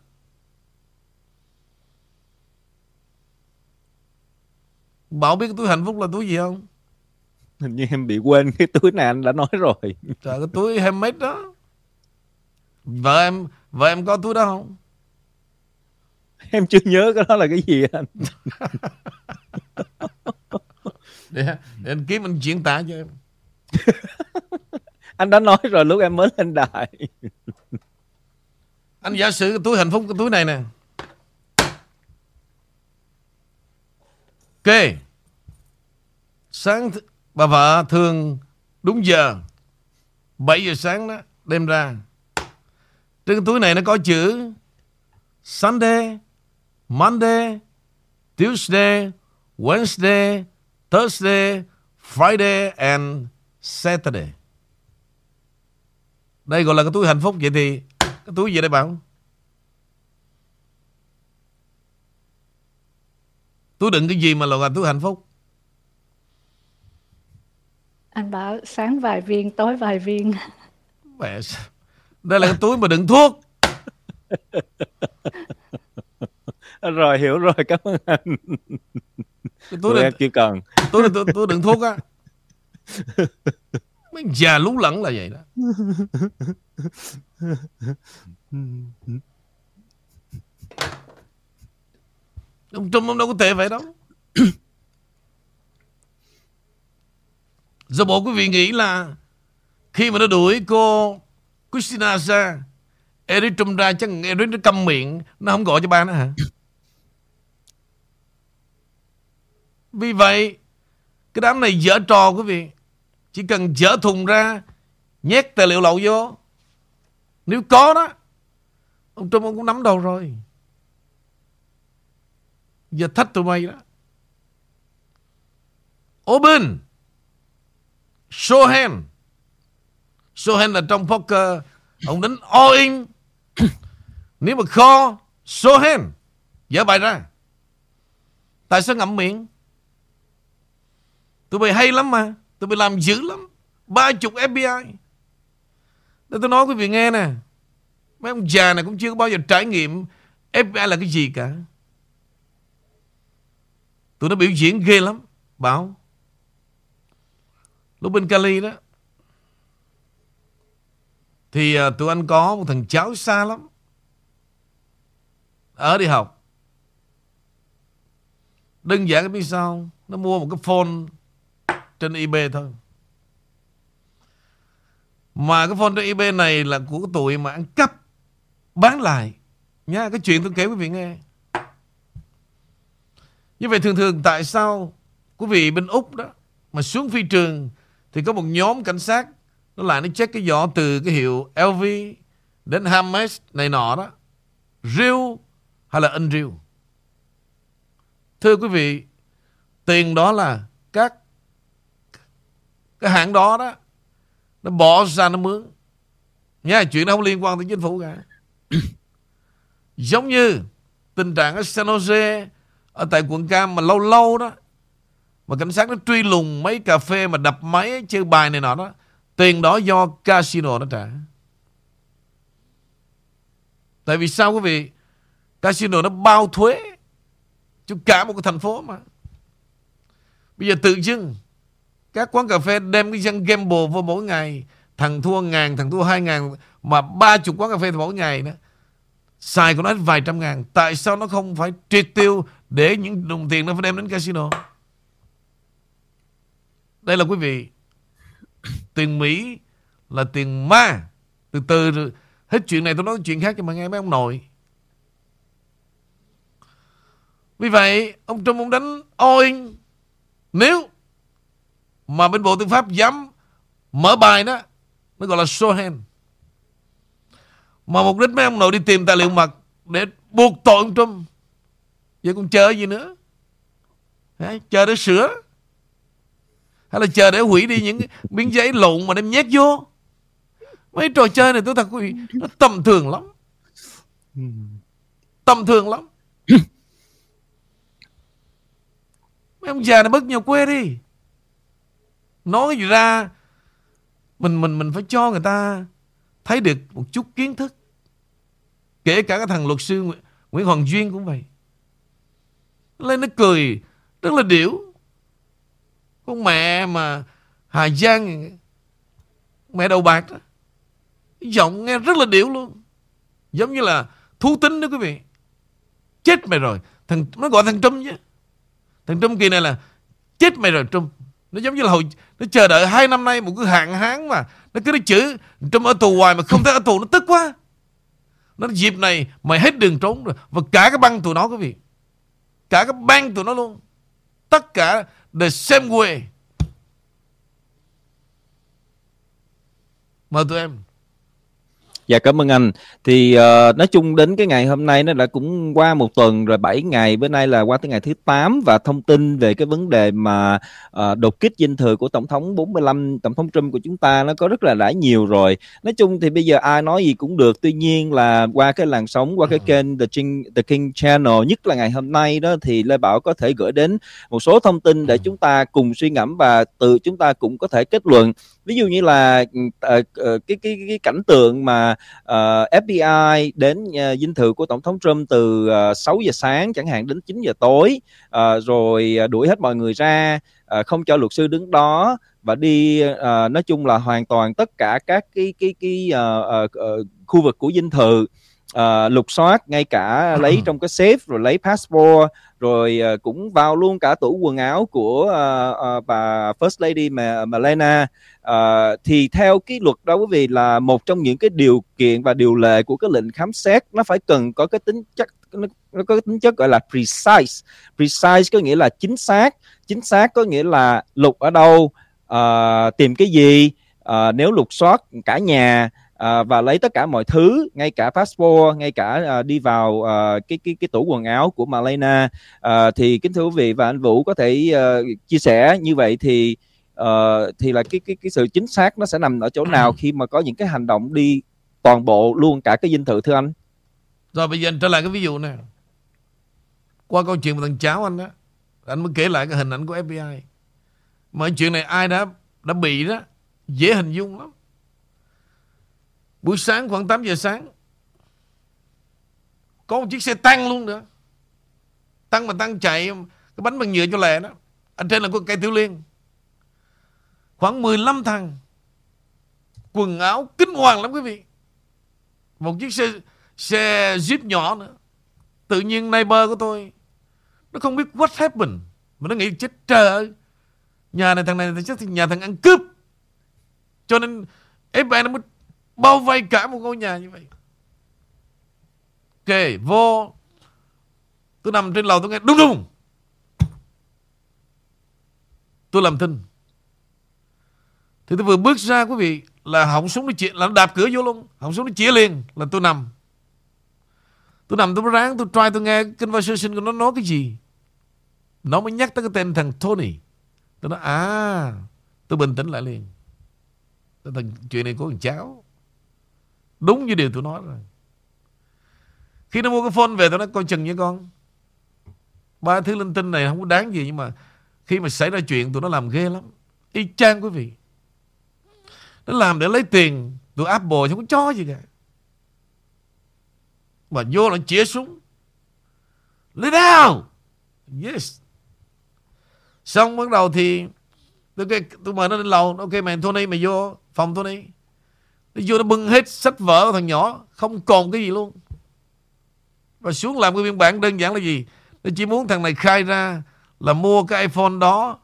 Bảo biết cái túi hạnh phúc là túi gì không? Hình như em bị quên cái túi này anh đã nói rồi. Trời cái túi handmade đó. Vợ em vợ em có túi đó không? Em chưa nhớ cái đó là cái gì anh. để, để anh kiếm anh diễn tả cho em. anh đã nói rồi lúc em mới lên đài. anh giả sử cái túi hạnh phúc cái túi này nè. Ok. Sáng bà vợ thường đúng giờ. 7 giờ sáng đó đem ra. Trên cái túi này nó có chữ Sunday, Monday, Tuesday, Wednesday, Thursday, Friday and Saturday. Đây gọi là cái túi hạnh phúc Vậy thì, cái túi gì đây bạn? Túi đựng cái gì mà là túi hạnh phúc. Anh bảo sáng vài viên tối vài viên. Mẹ đây là cái túi mà đựng thuốc. Rồi hiểu rồi cảm ơn anh. Tôi tụi là, em chưa cần. tôi tôi, tôi đựng thuốc á. Mấy già lú lẫn là vậy đó ông Trump ông đâu có tệ vậy đâu. Giờ bộ quý vị nghĩ là khi mà nó đuổi cô Christina ra, Eric Trump ra chắc Eric nó câm miệng, Nó không gọi cho ba nó hả? Vì vậy, Cái đám này dở trò quý vị. Chỉ cần dở thùng ra, Nhét tài liệu lậu vô. Nếu có đó, Ông Trump ông cũng nắm đầu rồi. Giờ thách tụi mày đó. Open. Show hand. Show hand là trong poker. Ông đánh all in. Nếu mà kho, Show hand. Dở bài ra. Tại sao ngậm miệng? Tụi mày hay lắm mà. Tụi mày làm dữ lắm. Ba chục FBI Để tôi nói quý vị nghe nè. Mấy ông già này cũng chưa có bao giờ trải nghiệm FBI là cái gì cả. Tụi nó biểu diễn ghê lắm. Bảo, Lúc bên Cali đó, Thì à, tụi anh có một thằng cháu xa lắm. Ở đi học. Đơn giản biết sao Nó mua một cái phone Trên eBay thôi. Mà cái phone trên eBay này Là của cái tụi mà ăn cắp, Bán lại. Nha, Cái chuyện tôi kể quý vị nghe. Như vậy thường thường tại sao Quý vị bên Úc đó Mà xuống phi trường Thì có một nhóm cảnh sát Nó lại nó check cái giỏ từ cái hiệu LV Đến Hermes này nọ đó. Real hay là unreal? Thưa quý vị Tiền đó là các Cái hãng đó đó Nó bỏ ra nó mướn. Nha chuyện đó không liên quan tới chính phủ cả. Giống như Tình trạng ở San Jose ở tại quận Cam mà lâu lâu đó Mà cảnh sát nó truy lùng mấy cà phê Mà đập máy chơi bài này nọ đó Tiền đó do casino nó trả. Tại vì sao quý vị? Casino nó bao thuế Cho cả một cái thành phố mà. Bây giờ tự dưng Các quán cà phê đem cái dân gamble vô mỗi ngày Thằng thua ngàn, thằng thua hai ngàn Mà ba chục quán cà phê mỗi ngày nữa. Xài của nó vài trăm ngàn. Tại sao nó không phải triệt tiêu Để những đồng tiền nó phải đem đến casino? Đây là quý vị, Tiền Mỹ Là tiền ma. Từ từ, Hết chuyện này tôi nói chuyện khác cho mà nghe, mấy ông nội. Vì vậy, Ông Trump ông đánh ôi Nếu Mà bên Bộ Tư pháp dám Mở bài đó, Nó gọi là show hand. Mà mục đích mấy ông nội đi tìm tài liệu mật Để buộc tội ông Trump. Vậy còn chờ gì nữa? Đấy, Chờ để sửa? Hay là chờ để hủy đi những miếng giấy lộn Mà đem nhét vô? Mấy trò chơi này tôi thật quý vị Nó tầm thường lắm. Tầm thường lắm. Mấy ông già này bớt nhau quê đi. Nói gì ra Mình mình mình phải cho người ta Thấy được một chút kiến thức. Kể cả cái thằng luật sư Nguyễn Hoàng Duyên cũng vậy. Lên nó cười, Rất là điểu. Con mẹ mà Hà Giang, Mẹ đầu bạc đó, Giọng nghe rất là điểu luôn. Giống như là thú tính đó quý vị. Chết mày rồi. Thằng, Nó gọi thằng Trump chứ Thằng Trump kỳ này là Chết mày rồi, Trump. Nó giống như là hồi, Nó chờ đợi hai năm nay một cái hạn hán mà. Nó cứ nói chữ, trong ở tù hoài mà không thấy ở tù, nó tức quá. Nó dịp này mày hết đường trốn rồi. Và cả cái băng tụi nó, quý vị. Cả cái băng tụi nó luôn. Tất cả The same way Mời tụi em. Dạ cảm ơn anh. Thì uh, nói chung đến cái ngày hôm nay nó đã cũng qua một tuần rồi 7 ngày bữa nay là qua tới ngày thứ 8 và thông tin về cái vấn đề mà uh, đột kích dinh thừa của tổng thống 45 tổng thống Trump của chúng ta nó có rất là đã nhiều rồi. Nói chung thì bây giờ ai nói gì cũng được. Tuy nhiên là qua cái làn sóng qua cái ừ. kênh The King The King Channel nhất là ngày hôm nay đó thì Lê Bảo có thể gửi đến một số thông tin để ừ. chúng ta cùng suy ngẫm và từ chúng ta cũng có thể kết luận ví dụ như là uh, cái cái cái cảnh tượng mà uh, FBI đến uh, dinh thự của tổng thống Trump từ uh, 6 giờ sáng chẳng hạn đến 9 giờ tối uh, rồi đuổi hết mọi người ra uh, không cho luật sư đứng đó và đi uh, nói chung là hoàn toàn tất cả các cái cái cái uh, uh, uh, khu vực của dinh thự uh, lục soát ngay cả lấy trong cái safe rồi lấy passport rồi uh, cũng vào luôn cả tủ quần áo của uh, uh, bà first lady mà Melania uh, thì theo cái luật đó quý vị là một trong những cái điều kiện và điều lệ của cái lệnh khám xét nó phải cần có cái tính chất nó, nó có cái tính chất gọi là precise. Precise có nghĩa là chính xác chính xác có nghĩa là lục ở đâu uh, tìm cái gì uh, nếu lục soát cả nhà à, và lấy tất cả mọi thứ ngay cả passport ngay cả à, đi vào à, cái cái cái tủ quần áo của Malena. À, thì kính thưa quý vị và anh Vũ có thể à, chia sẻ như vậy thì à, thì là cái cái cái sự chính xác nó sẽ nằm ở chỗ nào khi mà có những cái hành động đi toàn bộ luôn cả cái dinh thự thưa anh? Rồi bây giờ anh trở lại cái ví dụ này qua câu chuyện của thằng cháu anh đó anh mới kể lại cái hình ảnh của FBI mà chuyện này ai đã đã bị đó dễ hình dung lắm Buổi sáng khoảng 8 giờ sáng, Có một chiếc xe tăng luôn nữa. Tăng mà tăng chạy, Cái bánh bằng nhựa cho lẹ đó. Ở trên là có cây tiểu liên. Khoảng 15 thằng, Quần áo kinh hoàng lắm quý vị. Một chiếc xe Xe Jeep nhỏ nữa. Tự nhiên neighbor của tôi, Nó không biết what happened, Mà nó nghĩ chết trời ơi. Nhà này thằng này chắc nhà thằng ăn cướp. Cho nên FBI nó mới Bao vây cả một ngôi nhà như vậy. Ok, vô. Tôi nằm trên lầu tôi nghe đùng đùng. Tôi làm thinh. Thì tôi vừa bước ra, quý vị, Là họng súng nó chĩa, Là nó đạp cửa vô luôn. Họng súng nó chĩa liền Là tôi nằm. Tôi nằm, tôi ráng, tôi try tôi nghe conversation của nó nói cái gì. Nó mới nhắc tới cái tên thằng Tony. Tôi nói à Tôi bình tĩnh lại liền. Thằng chuyện này của thằng cháu. Đúng như điều tôi nói rồi. Khi nó mua cái phone về tôi nói coi chừng nha con. Ba thứ linh tinh này không có đáng gì Nhưng mà khi mà xảy ra chuyện tụi nó làm ghê lắm. Y chang quý vị. Nó làm để lấy tiền Tụi Apple không có cho gì cả. Mà vô là chĩa súng. Lấy down Yes. Xong bắt đầu thì Tôi, tôi mời nó lên lầu Ok mày Tony mày vô phòng Tony nó vô nó bưng hết sách vở của thằng nhỏ Không còn cái gì luôn. Và xuống làm cái biên bản đơn giản là gì? Nó chỉ muốn thằng này khai ra Là mua cái iPhone đó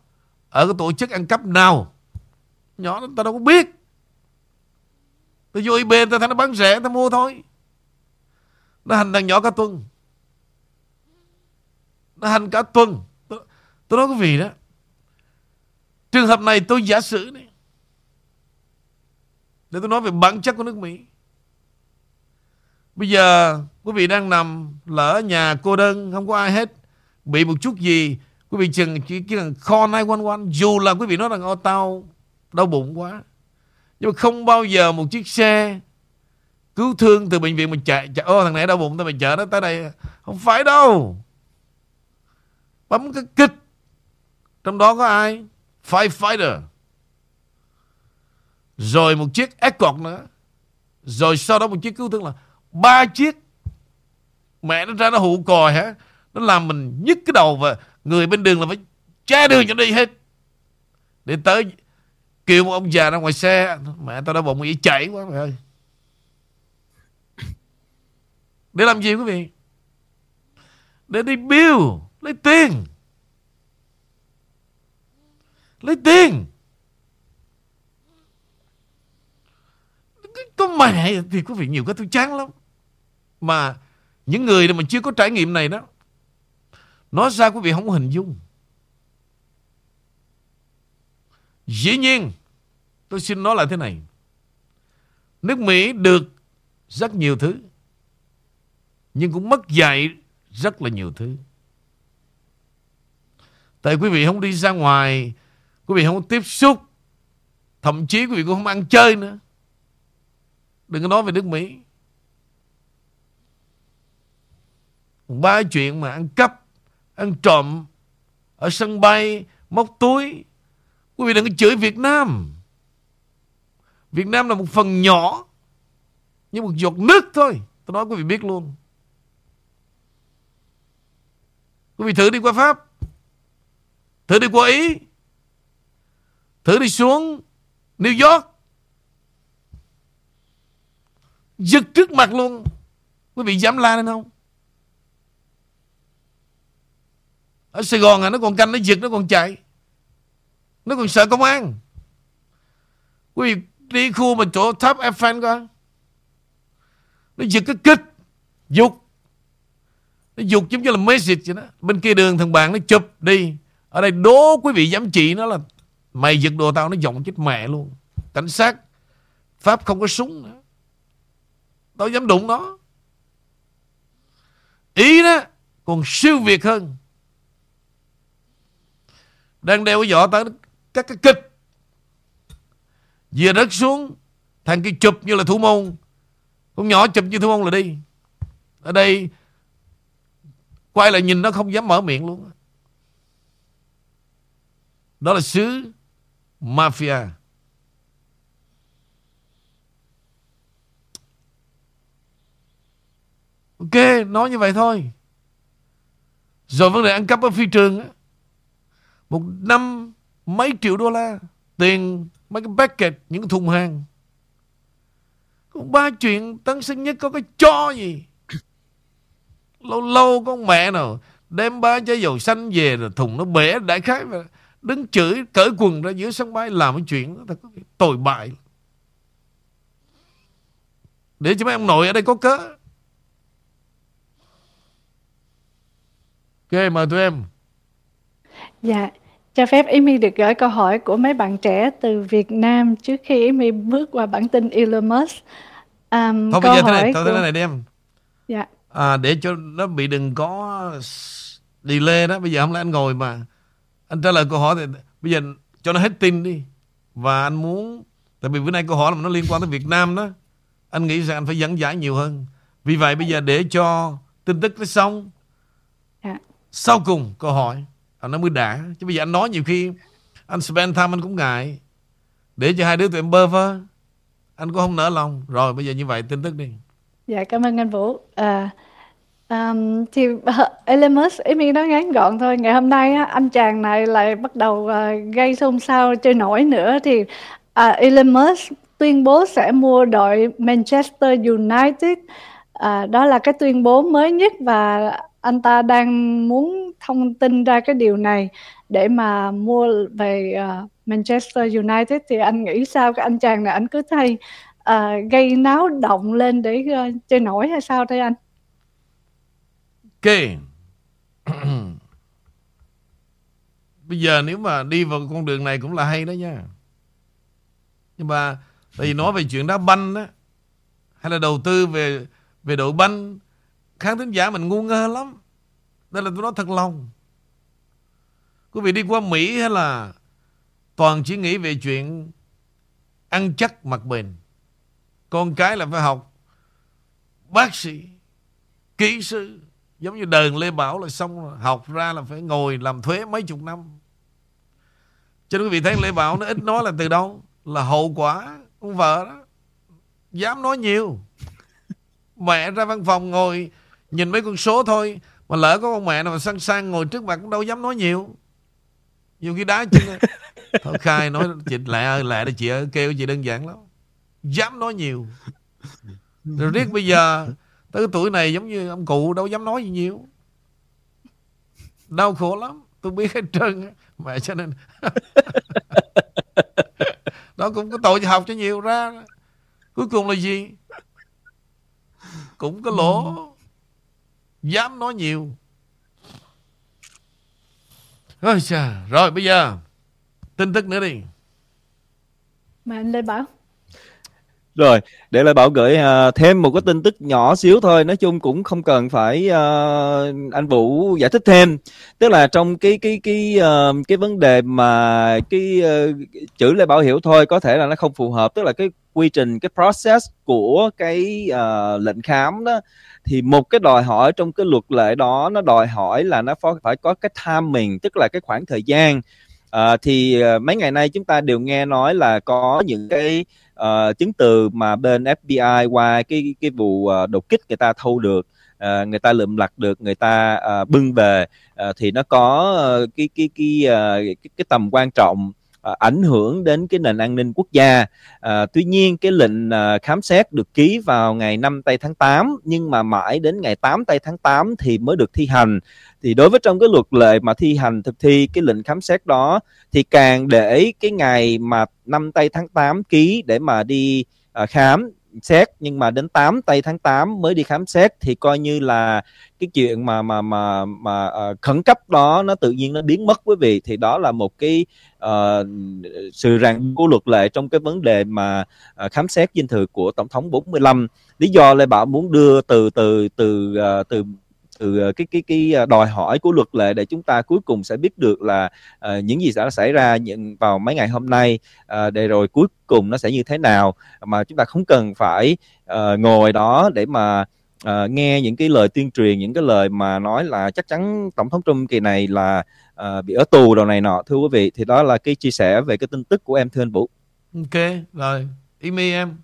Ở cái tổ chức ăn cắp nào. Nhỏ nó ta đâu có biết. Tôi vô eBay ta thấy nó bán rẻ Ta mua thôi. Nó hành thằng nhỏ cả tuần. Nó hành cả tuần. Tôi, tôi nói cái gì đó? Trường hợp này tôi giả sử này để tôi nói về bản chất của nước Mỹ. Bây giờ quý vị đang nằm lỡ nhà cô đơn Không có ai hết Bị một chút gì Quý vị chừng chỉ, chỉ cần call 911 Dù là quý vị nói rằng Ô tao đau bụng quá Nhưng mà không bao giờ một chiếc xe Cứu thương từ bệnh viện mình chạy, chạy Ô thằng này đau bụng tao mày chở nó tới đây Không phải đâu. Bấm cái kích. Trong đó có ai? Firefighter rồi một chiếc Escort nữa. Rồi sau đó một chiếc cứu thương là ba chiếc. Mẹ nó ra nó hụ còi hả? Nó làm mình nhức cái đầu Và người bên đường là phải che đường cho đi hết. Để tới Kêu một ông già ra ngoài xe. Mẹ tao đã bụng nghĩ chảy quá mẹ ơi. Để làm gì quý vị? Để đi bill, Lấy tiền. Lấy tiền. Có mẹ thì quý vị nhiều cái tôi chán lắm. Mà những người mà chưa có trải nghiệm này đó. Nói ra quý vị không có hình dung. Dĩ nhiên, tôi xin nói lại thế này. Nước Mỹ được rất nhiều thứ. Nhưng cũng mất dạy rất là nhiều thứ. Tại quý vị không đi ra ngoài, Quý vị không tiếp xúc, Thậm chí quý vị cũng không ăn chơi nữa Đừng có nói về nước Mỹ. Ba chuyện mà ăn cắp, Ăn trộm, Ở sân bay, Móc túi. Quý vị đừng có chửi Việt Nam. Việt Nam là một phần nhỏ như một giọt nước thôi. Tôi nói quý vị biết luôn. Quý vị thử đi qua Pháp, thử đi qua Ý, thử đi xuống New York. Giật trước mặt luôn. Quý vị dám la lên không? Ở Sài Gòn à nó còn canh, nó giật, nó còn chạy. Nó còn sợ công an. Quý vị đi khu mà chỗ tháp Eiffel coi. Nó giật cái kích, dục. Nó dục giống như là message vậy đó. Bên kia đường thằng bạn nó chụp đi. Ở đây đố quý vị dám chỉ nó là, mày giật đồ tao, nó giọng chết mẹ luôn. Cảnh sát, pháp không có súng nữa tao dám đụng nó. Ý đó, còn siêu việt hơn. Đang đeo cái vỏ tới các cái kịch. Vừa đất xuống, thằng kia chụp như là thủ môn. Con nhỏ chụp như thủ môn là đi. Ở đây, quay lại nhìn nó không dám mở miệng luôn. Đó là xứ mafia. Ok, nói như vậy thôi. Rồi vấn đề ăn cắp ở phi trường á, một năm mấy triệu đô la tiền mấy cái packet, những cái thùng hàng. Cũng ba chuyện tân sinh nhất, có cái cho gì? Lâu lâu con mẹ nào đem ba chai dầu xanh về rồi thùng nó bể, đại khái và đứng chửi, cởi quần ra giữa sân bay làm cái chuyện đó, thật tồi bại. Để cho mấy ông nội ở đây có cớ. Ok mời tụi em Dạ, cho phép Amy được gửi câu hỏi của mấy bạn trẻ từ Việt Nam trước khi Amy bước qua bản tin Elon Musk. Um, thôi bây giờ thế này thôi của... thế này đi em dạ à, để cho nó bị đừng có delay đó bây giờ không lẽ anh ngồi mà anh trả lời câu hỏi thì bây giờ cho nó hết tin đi và anh muốn tại vì bữa nay câu hỏi là nó liên quan tới Việt Nam đó anh nghĩ rằng anh phải dẫn giải nhiều hơn vì vậy bây giờ để cho tin tức nó xong sau cùng câu hỏi anh nó mới đã chứ bây giờ anh nói nhiều khi anh spend time anh cũng ngại. Để cho hai đứa tụi em bơ vơ. Anh cũng không nỡ lòng. Rồi bây giờ như vậy tin tức đi. Dạ cảm ơn anh Vũ. À, um, thì ờ, Elon Musk ý mình nói ngắn gọn thôi. Ngày hôm nay á, anh chàng này lại bắt đầu uh, gây xôn xao chơi nổi nữa. Thì à, uh, Elon Musk tuyên bố sẽ mua đội Manchester United. À, đó là cái tuyên bố mới nhất và anh ta đang muốn thông tin ra cái điều này để mà mua về uh, Manchester United thì anh nghĩ sao cái anh chàng này anh cứ thay uh, gây náo động lên để uh, chơi nổi hay sao đây anh? Ok. Bây giờ nếu mà đi vào con đường này cũng là hay đó nha. Nhưng mà tại vì nói về chuyện đá banh á hay là đầu tư về về đội banh khán thính giả mình ngu ngơ lắm. Đây là tôi nói thật lòng. Quý vị đi qua Mỹ hay là toàn chỉ nghĩ về chuyện ăn chắc mặc bền. Con cái là phải học bác sĩ, kỹ sư. Giống như đờn Lê Bảo là xong học ra là phải ngồi làm thuế mấy chục năm. Cho nên quý vị thấy Lê Bảo nó ít nói là từ đâu? Là hậu quả ông vợ đó. Dám nói nhiều. Mẹ ra văn phòng ngồi nhìn mấy con số thôi. Mà lỡ có con mẹ nào mà sang sang ngồi trước mặt cũng đâu dám nói nhiều. Nhiều khi đá chân Thôi khai nói chị lẹ ơi lẹ đây chị ơi kêu chị đơn giản lắm. Dám nói nhiều. Rồi riết bây giờ Tới tuổi này giống như ông cụ đâu dám nói gì nhiều. Đau khổ lắm Tôi biết hết trơn Mẹ cho nên Nó cũng có tội học cho nhiều ra. Cuối cùng là gì? Cũng có lỗ Dám nói nhiều Ôi chà, rồi bây giờ tin tức nữa đi. Mà anh Lê Bảo. Rồi, để lại Bảo gửi uh, thêm một cái tin tức nhỏ xíu thôi, nói chung cũng không cần phải uh, anh Vũ giải thích thêm. Tức là trong cái cái cái uh, cái vấn đề mà cái uh, chữ Lê Bảo hiểu thôi, có thể là nó không phù hợp, tức là cái quy trình cái process của cái uh, lệnh khám đó thì một cái đòi hỏi trong cái luật lệ đó nó đòi hỏi là nó phải có cái timing tức là cái khoảng thời gian. À, thì uh, mấy ngày nay chúng ta đều nghe nói là có những cái uh, chứng từ mà bên FBI qua cái cái vụ uh, đột kích người ta thu được uh, người ta lượm lặt được người ta uh, bưng về. Uh, thì nó có uh, cái cái cái, uh, cái cái tầm quan trọng uh, ảnh hưởng đến cái nền an ninh quốc gia. À, tuy nhiên cái lệnh à, khám xét được ký vào ngày 5 tây tháng 8 nhưng mà mãi đến ngày 8 tây tháng 8 thì mới được thi hành. Thì đối với trong cái luật lệ mà thi hành thực thi cái lệnh khám xét đó thì càng để cái ngày mà 5 tây tháng 8 ký để mà đi à, khám xét nhưng mà đến 8 tây tháng 8 mới đi khám xét thì coi như là cái chuyện mà mà mà mà uh, khẩn cấp đó nó tự nhiên nó biến mất quý vị thì đó là một cái uh, sự ràng của luật lệ trong cái vấn đề mà uh, khám xét dinh thự của tổng thống 45 lý do lê bảo muốn đưa từ từ từ uh, từ từ cái cái cái đòi hỏi của luật lệ để chúng ta cuối cùng sẽ biết được là uh, những gì sẽ xảy ra những vào mấy ngày hôm nay uh, để rồi cuối cùng nó sẽ như thế nào. Mà chúng ta không cần phải uh, ngồi đó để mà uh, nghe những cái lời tuyên truyền những cái lời mà nói là chắc chắn tổng thống Trump kỳ này là uh, bị ở tù đầu này nọ thưa quý vị thì đó là cái chia sẻ về cái tin tức của em thưa anh Vũ. Ok rồi Amy em.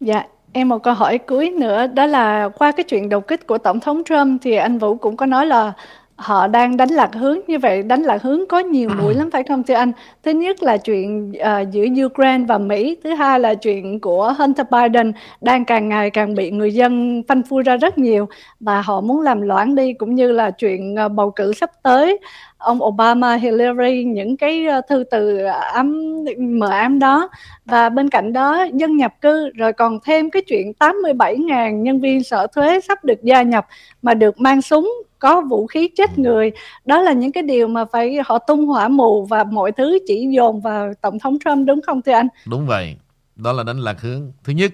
Dạ em một câu hỏi cuối nữa đó là qua cái chuyện đột kích của tổng thống Trump thì anh Vũ cũng có nói là họ đang đánh lạc hướng như vậy đánh lạc hướng có nhiều mũi lắm phải không thưa anh? Thứ nhất là chuyện uh, giữa Ukraine và Mỹ thứ hai là chuyện của Hunter Biden đang càng ngày càng bị người dân phanh phui ra rất nhiều và họ muốn làm loãng đi cũng như là chuyện uh, bầu cử sắp tới ông Obama, Hillary những cái ờ, thư từ ám mờ ám đó. Và bên cạnh đó dân nhập cư rồi còn thêm cái chuyện 87.000 nhân viên sở thuế sắp được gia nhập mà được mang súng có vũ khí chết người. Đó là những cái điều mà phải họ tung hỏa mù và mọi thứ chỉ dồn vào tổng thống Trump đúng không thưa anh? Đúng vậy. Đó là đánh lạc hướng. Thứ nhất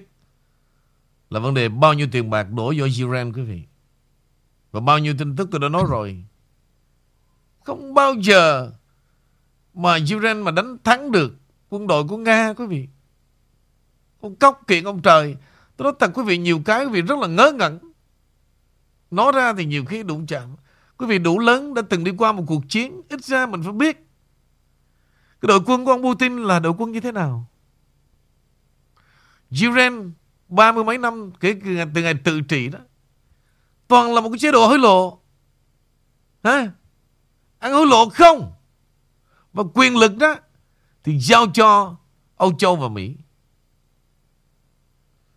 là vấn đề bao nhiêu tiền bạc đổ vô Iran quý vị. Và bao nhiêu tin tức tôi đã nói rồi không bao giờ mà Ukraine mà đánh thắng được quân đội của Nga quý vị. Ông cóc kiện ông trời. Tôi nói thật quý vị nhiều cái quý vị rất là ngớ ngẩn. Nói ra thì nhiều khi đụng chạm. Quý vị đủ lớn đã từng đi qua một cuộc chiến. Ít ra mình phải biết. Cái đội quân của ông Putin là đội quân như thế nào. Ukraine ba mươi mấy năm kể từ ngày, từ ngày tự trị đó. Toàn là một cái chế độ hối lộ. Hả? Ăn hối lộ không? Và quyền lực đó Thì giao cho Âu Châu và Mỹ.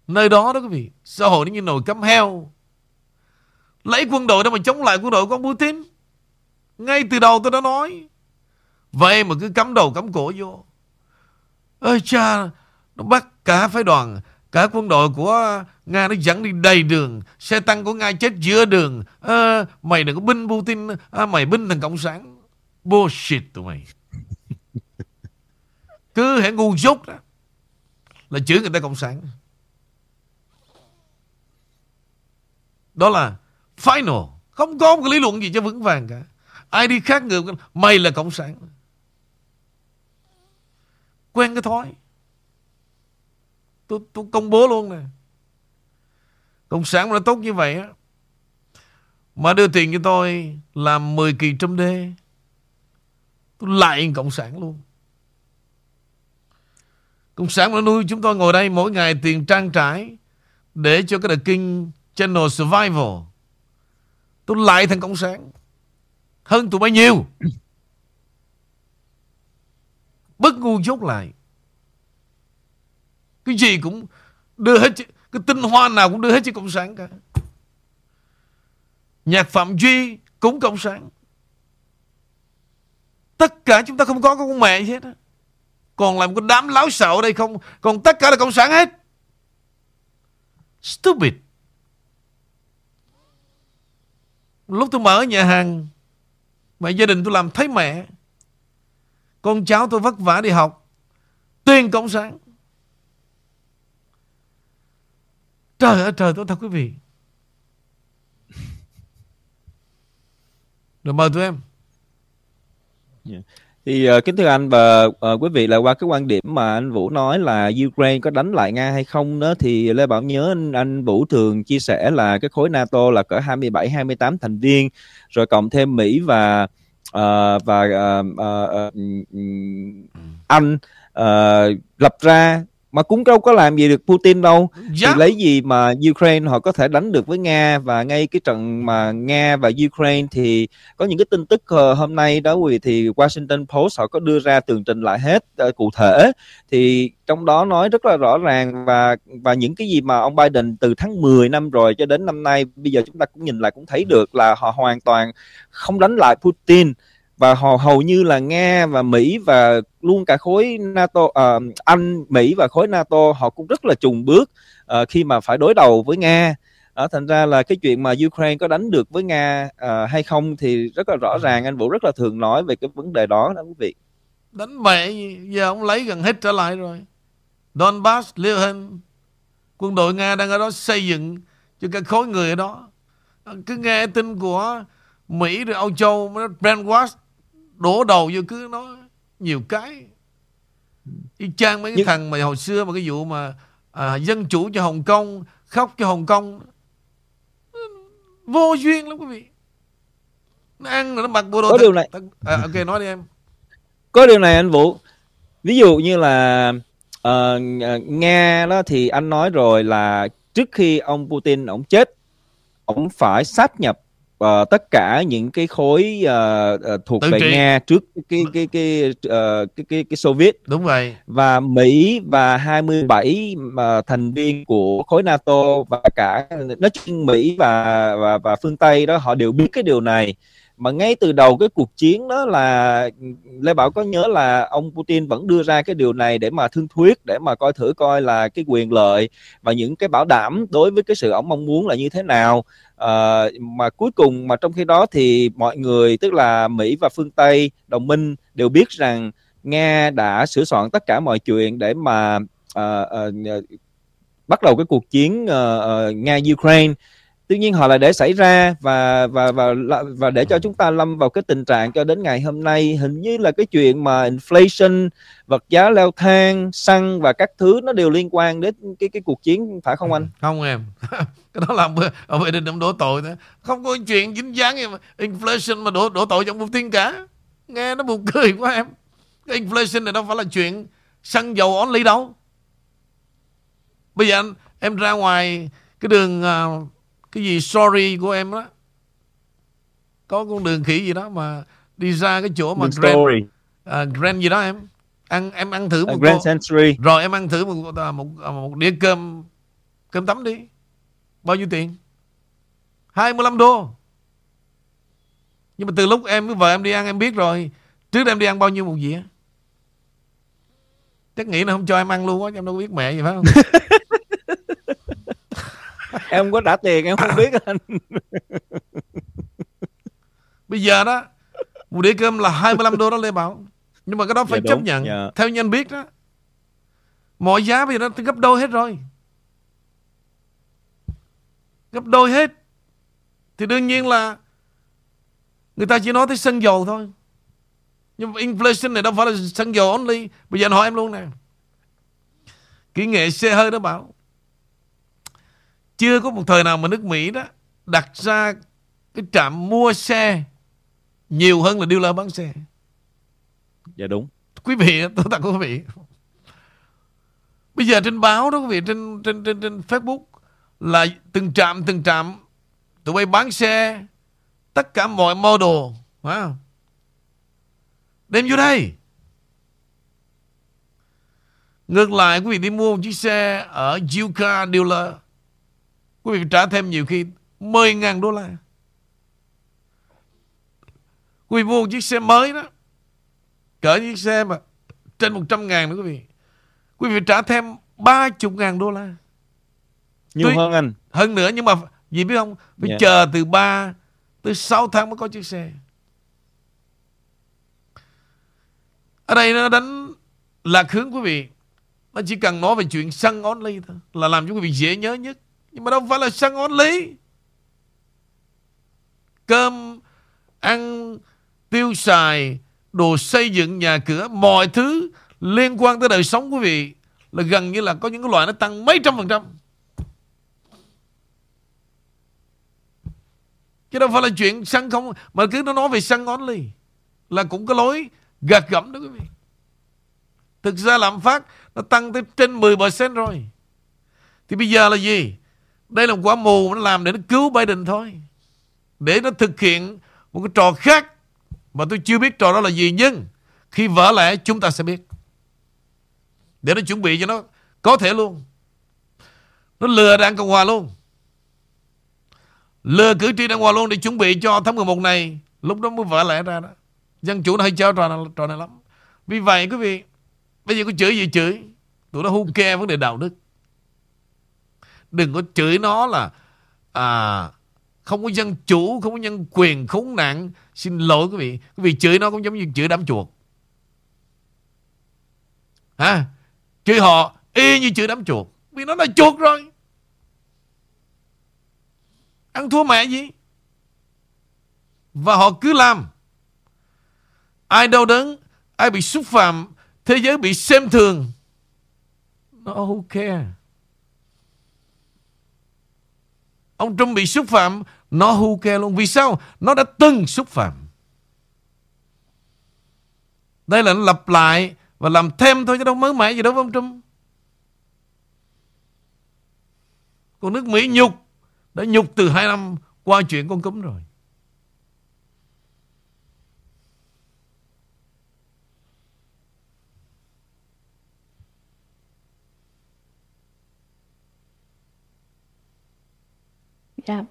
Nơi đó đó quý vị, Xã hội nó như nồi cắm heo. Lấy quân đội đó mà chống lại quân đội của ông Putin. Ngay từ đầu tôi đã nói, Vậy mà cứ cắm đầu cắm cổ vô. Ơi cha, Nó bắt cả phái đoàn, Cả quân đội của Nga nó dẫn đi đầy đường. Xe tăng của Nga chết giữa đường. À, Mày đừng có binh Putin. À, Mày binh thằng Cộng sản. Bullshit tụi mày. Cứ hãy ngu dốt đó. Là chửi người ta Cộng sản. Đó là Final. Không có một cái lý luận gì cho vững vàng cả. Ai đi khác người Mày là Cộng sản. Quen cái thói. Tôi, tôi công bố luôn nè. Cộng sản mà nó tốt như vậy á. Mà đưa tiền cho tôi Làm 10 kỳ trăm đê. Tôi lại Cộng sản luôn. Cộng sản mà nuôi chúng tôi ngồi đây Mỗi ngày tiền trang trải Để cho cái The King Channel Survival. Tôi lại thành Cộng sản. Hơn tụi bao nhiêu Bất ngu dốt lại. Cái gì cũng đưa hết cái tinh hoa nào cũng đưa hết cho Cộng sản cả. Nhạc Phạm Duy cũng Cộng sản Tất cả chúng ta không có con mẹ gì hết Còn làm cái đám láo xạo ở đây không? Còn tất cả là Cộng sản hết. Stupid. Lúc tôi mở nhà hàng Mẹ gia đình tôi làm thấy mẹ. Con cháu tôi vất vả đi học. Tuyên Cộng sản Trời ơi trời tôi thật quý vị Rồi mời tụi em yeah. Thì uh, kính thưa anh và uh, quý vị là qua cái quan điểm mà anh Vũ nói là Ukraine có đánh lại Nga hay không đó thì Lê Bảo nhớ anh, anh Vũ thường chia sẻ là cái khối NATO là cỡ 27 28 thành viên rồi cộng thêm Mỹ và uh, và uh, uh, uh, Anh uh, lập ra mà cũng đâu có làm gì được Putin đâu. Dạ. thì lấy gì mà Ukraine họ có thể đánh được với Nga? Và ngay cái trận mà Nga và Ukraine thì có những cái tin tức ờ, hôm nay đó quý vị thì Washington Post họ có đưa ra tường trình lại hết ờ, cụ thể. Thì trong đó nói rất là rõ ràng và và những cái gì mà ông Biden từ tháng 10 năm rồi cho đến năm nay bây giờ chúng ta cũng nhìn lại cũng thấy được là họ hoàn toàn không đánh lại Putin và họ hầu như là Nga và Mỹ và luôn cả khối NATO uh, Anh Mỹ và khối NATO họ cũng rất là trùng bước uh, khi mà phải đối đầu với Nga Đó, thành ra là cái chuyện mà Ukraine có đánh được với Nga uh, hay không thì rất là rõ ràng anh Vũ rất là thường nói về cái vấn đề đó đó quý vị Đánh mẹ? Giờ ông lấy gần hết trở lại rồi. Donbass, Luhansk. Quân đội Nga đang ở đó xây dựng cho cái khối người ở đó. Cứ nghe tin của Mỹ rồi Âu Châu nó brainwash đổ đầu vô cứ nói nhiều cái. Y chang mấy cái Nhưng- thằng mà hồi xưa mà cái vụ mà à, dân chủ cho Hồng Kông khóc cho Hồng Kông vô duyên lắm quý vị. Nó ăn rồi nó mặc bộ đồ Có thật- điều này- à, ok nói đi em. Có điều này anh Vũ. Ví dụ như là ờ, Nga đó thì anh nói rồi là trước khi ông Putin ông chết ông phải sáp nhập ờ, tất cả những cái khối ờ, ờ, thuộc Tự về trị. Nga trước cái cái cái ờ, cái cái, cái Xô Viết đúng vậy và Mỹ và 27 mà thành viên của khối NATO và cả nói chung Mỹ và và và phương Tây đó họ đều biết cái điều này mà ngay từ đầu cái cuộc chiến đó là Lê Bảo có nhớ là ông Putin vẫn đưa ra cái điều này để mà thương thuyết để mà coi thử coi là cái quyền lợi và những cái bảo đảm đối với cái sự ông mong muốn là như thế nào. À, mà cuối cùng mà trong khi đó thì mọi người tức là Mỹ và phương Tây đồng minh đều biết rằng Nga đã sửa soạn tất cả mọi chuyện để mà ờ, ờ, bắt đầu cái cuộc chiến ờ, ờ, Nga Ukraine tuy nhiên họ lại để xảy ra và và và và để cho chúng ta lâm vào cái tình trạng cho đến ngày hôm nay hình như là cái chuyện mà inflation vật giá leo thang xăng và các thứ nó đều liên quan đến cái cái cuộc chiến phải không anh? không em. Cái đó là ông Biden ông đổ tội đó không có chuyện dính dáng gì mà inflation mà đổ đổ tội cho ông Putin cả. Nghe nó buồn cười quá em. Cái inflation này đâu phải là chuyện xăng dầu only đâu. Bây giờ anh, em ra ngoài cái đường à, cái gì sorry của em đó có con đường khỉ gì đó mà đi ra cái chỗ mà Grand, story à, Grand gì đó em ăn em ăn thử một Grand Century rồi em ăn thử một à, một, à, một đĩa cơm cơm tấm đi. Bao nhiêu tiền? 25 đô. Nhưng mà từ lúc em với vợ em đi ăn em biết rồi. Trước em đi ăn bao nhiêu một dĩa? Chắc nghĩ là không cho em ăn luôn á, em đâu có biết mẹ gì phải không? em không có trả tiền em không biết anh Bây giờ đó, một đĩa cơm là 25 đô đó Lê Bảo. Nhưng mà cái đó phải Dạ chấp đúng, nhận. dạ. Theo như anh biết đó. Mọi giá bây giờ nó gấp đôi hết rồi. Gấp đôi hết. Thì đương nhiên là người ta chỉ nói tới xăng dầu thôi. Nhưng mà inflation này đâu phải là xăng dầu only. Bây giờ anh hỏi em luôn nè. Kỹ nghệ xe hơi đó bảo. Chưa có một thời nào mà nước Mỹ đó đặt ra cái trạm mua xe nhiều hơn là dealer bán xe. dạ đúng Quý vị, tôi tặng quý vị. Bây giờ trên báo đó quý vị, trên trên trên, trên Facebook là từng trạm từng trạm tụi bay bán xe tất cả mọi model, không? Đem vô đây. Ngược lại quý vị đi mua một chiếc xe ở Yuka dealer quý vị trả thêm nhiều khi 10.000 đô la. Quý vị mua một chiếc xe mới đó cỡ chiếc xe mà trên 100 ngàn nữa quý vị. Quý vị trả thêm 30 ngàn đô la. nhiều Tuy- hơn anh Hơn nữa nhưng mà gì biết không? Phải Dạ. chờ từ 3 tới 6 tháng mới có chiếc xe. Ở đây nó đánh lạc hướng quý vị. Nó chỉ cần nói về chuyện xăng only thôi. Là làm cho quý vị dễ nhớ nhất. Nhưng mà đâu phải là xăng lý Cơm, ăn, tiêu xài, đồ xây dựng nhà cửa, mọi thứ liên quan tới đời sống quý vị là gần như là có những cái loại nó tăng mấy trăm phần trăm. Chứ đâu phải là chuyện xăng không Mà cứ nó nói về xăng only Là cũng có lối gạt gẫm đó quý vị Thực ra lạm phát nó tăng tới trên 10% rồi. Thì bây giờ là gì? Đây là một quả mù nó làm để nó cứu Biden thôi. Để nó thực hiện một cái trò khác mà tôi chưa biết trò đó là gì nhưng khi vỡ lẽ chúng ta sẽ biết. Để nó chuẩn bị cho nó có thể luôn. Nó lừa đảng Cộng Hòa luôn. Lừa cử tri đảng Hòa luôn để chuẩn bị cho tháng 11 này. Lúc đó mới vỡ lẽ ra đó. Dân chủ nó hay chơi trò này, trò này lắm. Vì vậy quý vị, bây giờ có chửi gì chửi. Tụi nó hung ke vấn đề đạo đức. Đừng có chửi nó là à, không có dân chủ, không có nhân quyền khốn nạn. Xin lỗi quý vị. Quý vị chửi nó cũng giống như chửi đám chuột. Hả? Chửi họ y như chửi đám chuột. Vì nó là chuột rồi. Ăn thua mẹ gì? Và họ cứ làm. Ai đau đớn, ai bị xúc phạm, thế giới bị xem thường. No who care? Ông Trump bị xúc phạm, nó who kê luôn. Vì sao? Nó đã từng xúc phạm. Đây là nó lặp lại và làm thêm thôi chứ đâu mới mẻ gì đâu với ông Trump. Còn nước Mỹ nhục đã nhục từ hai năm qua chuyện con cúm rồi. Dạ.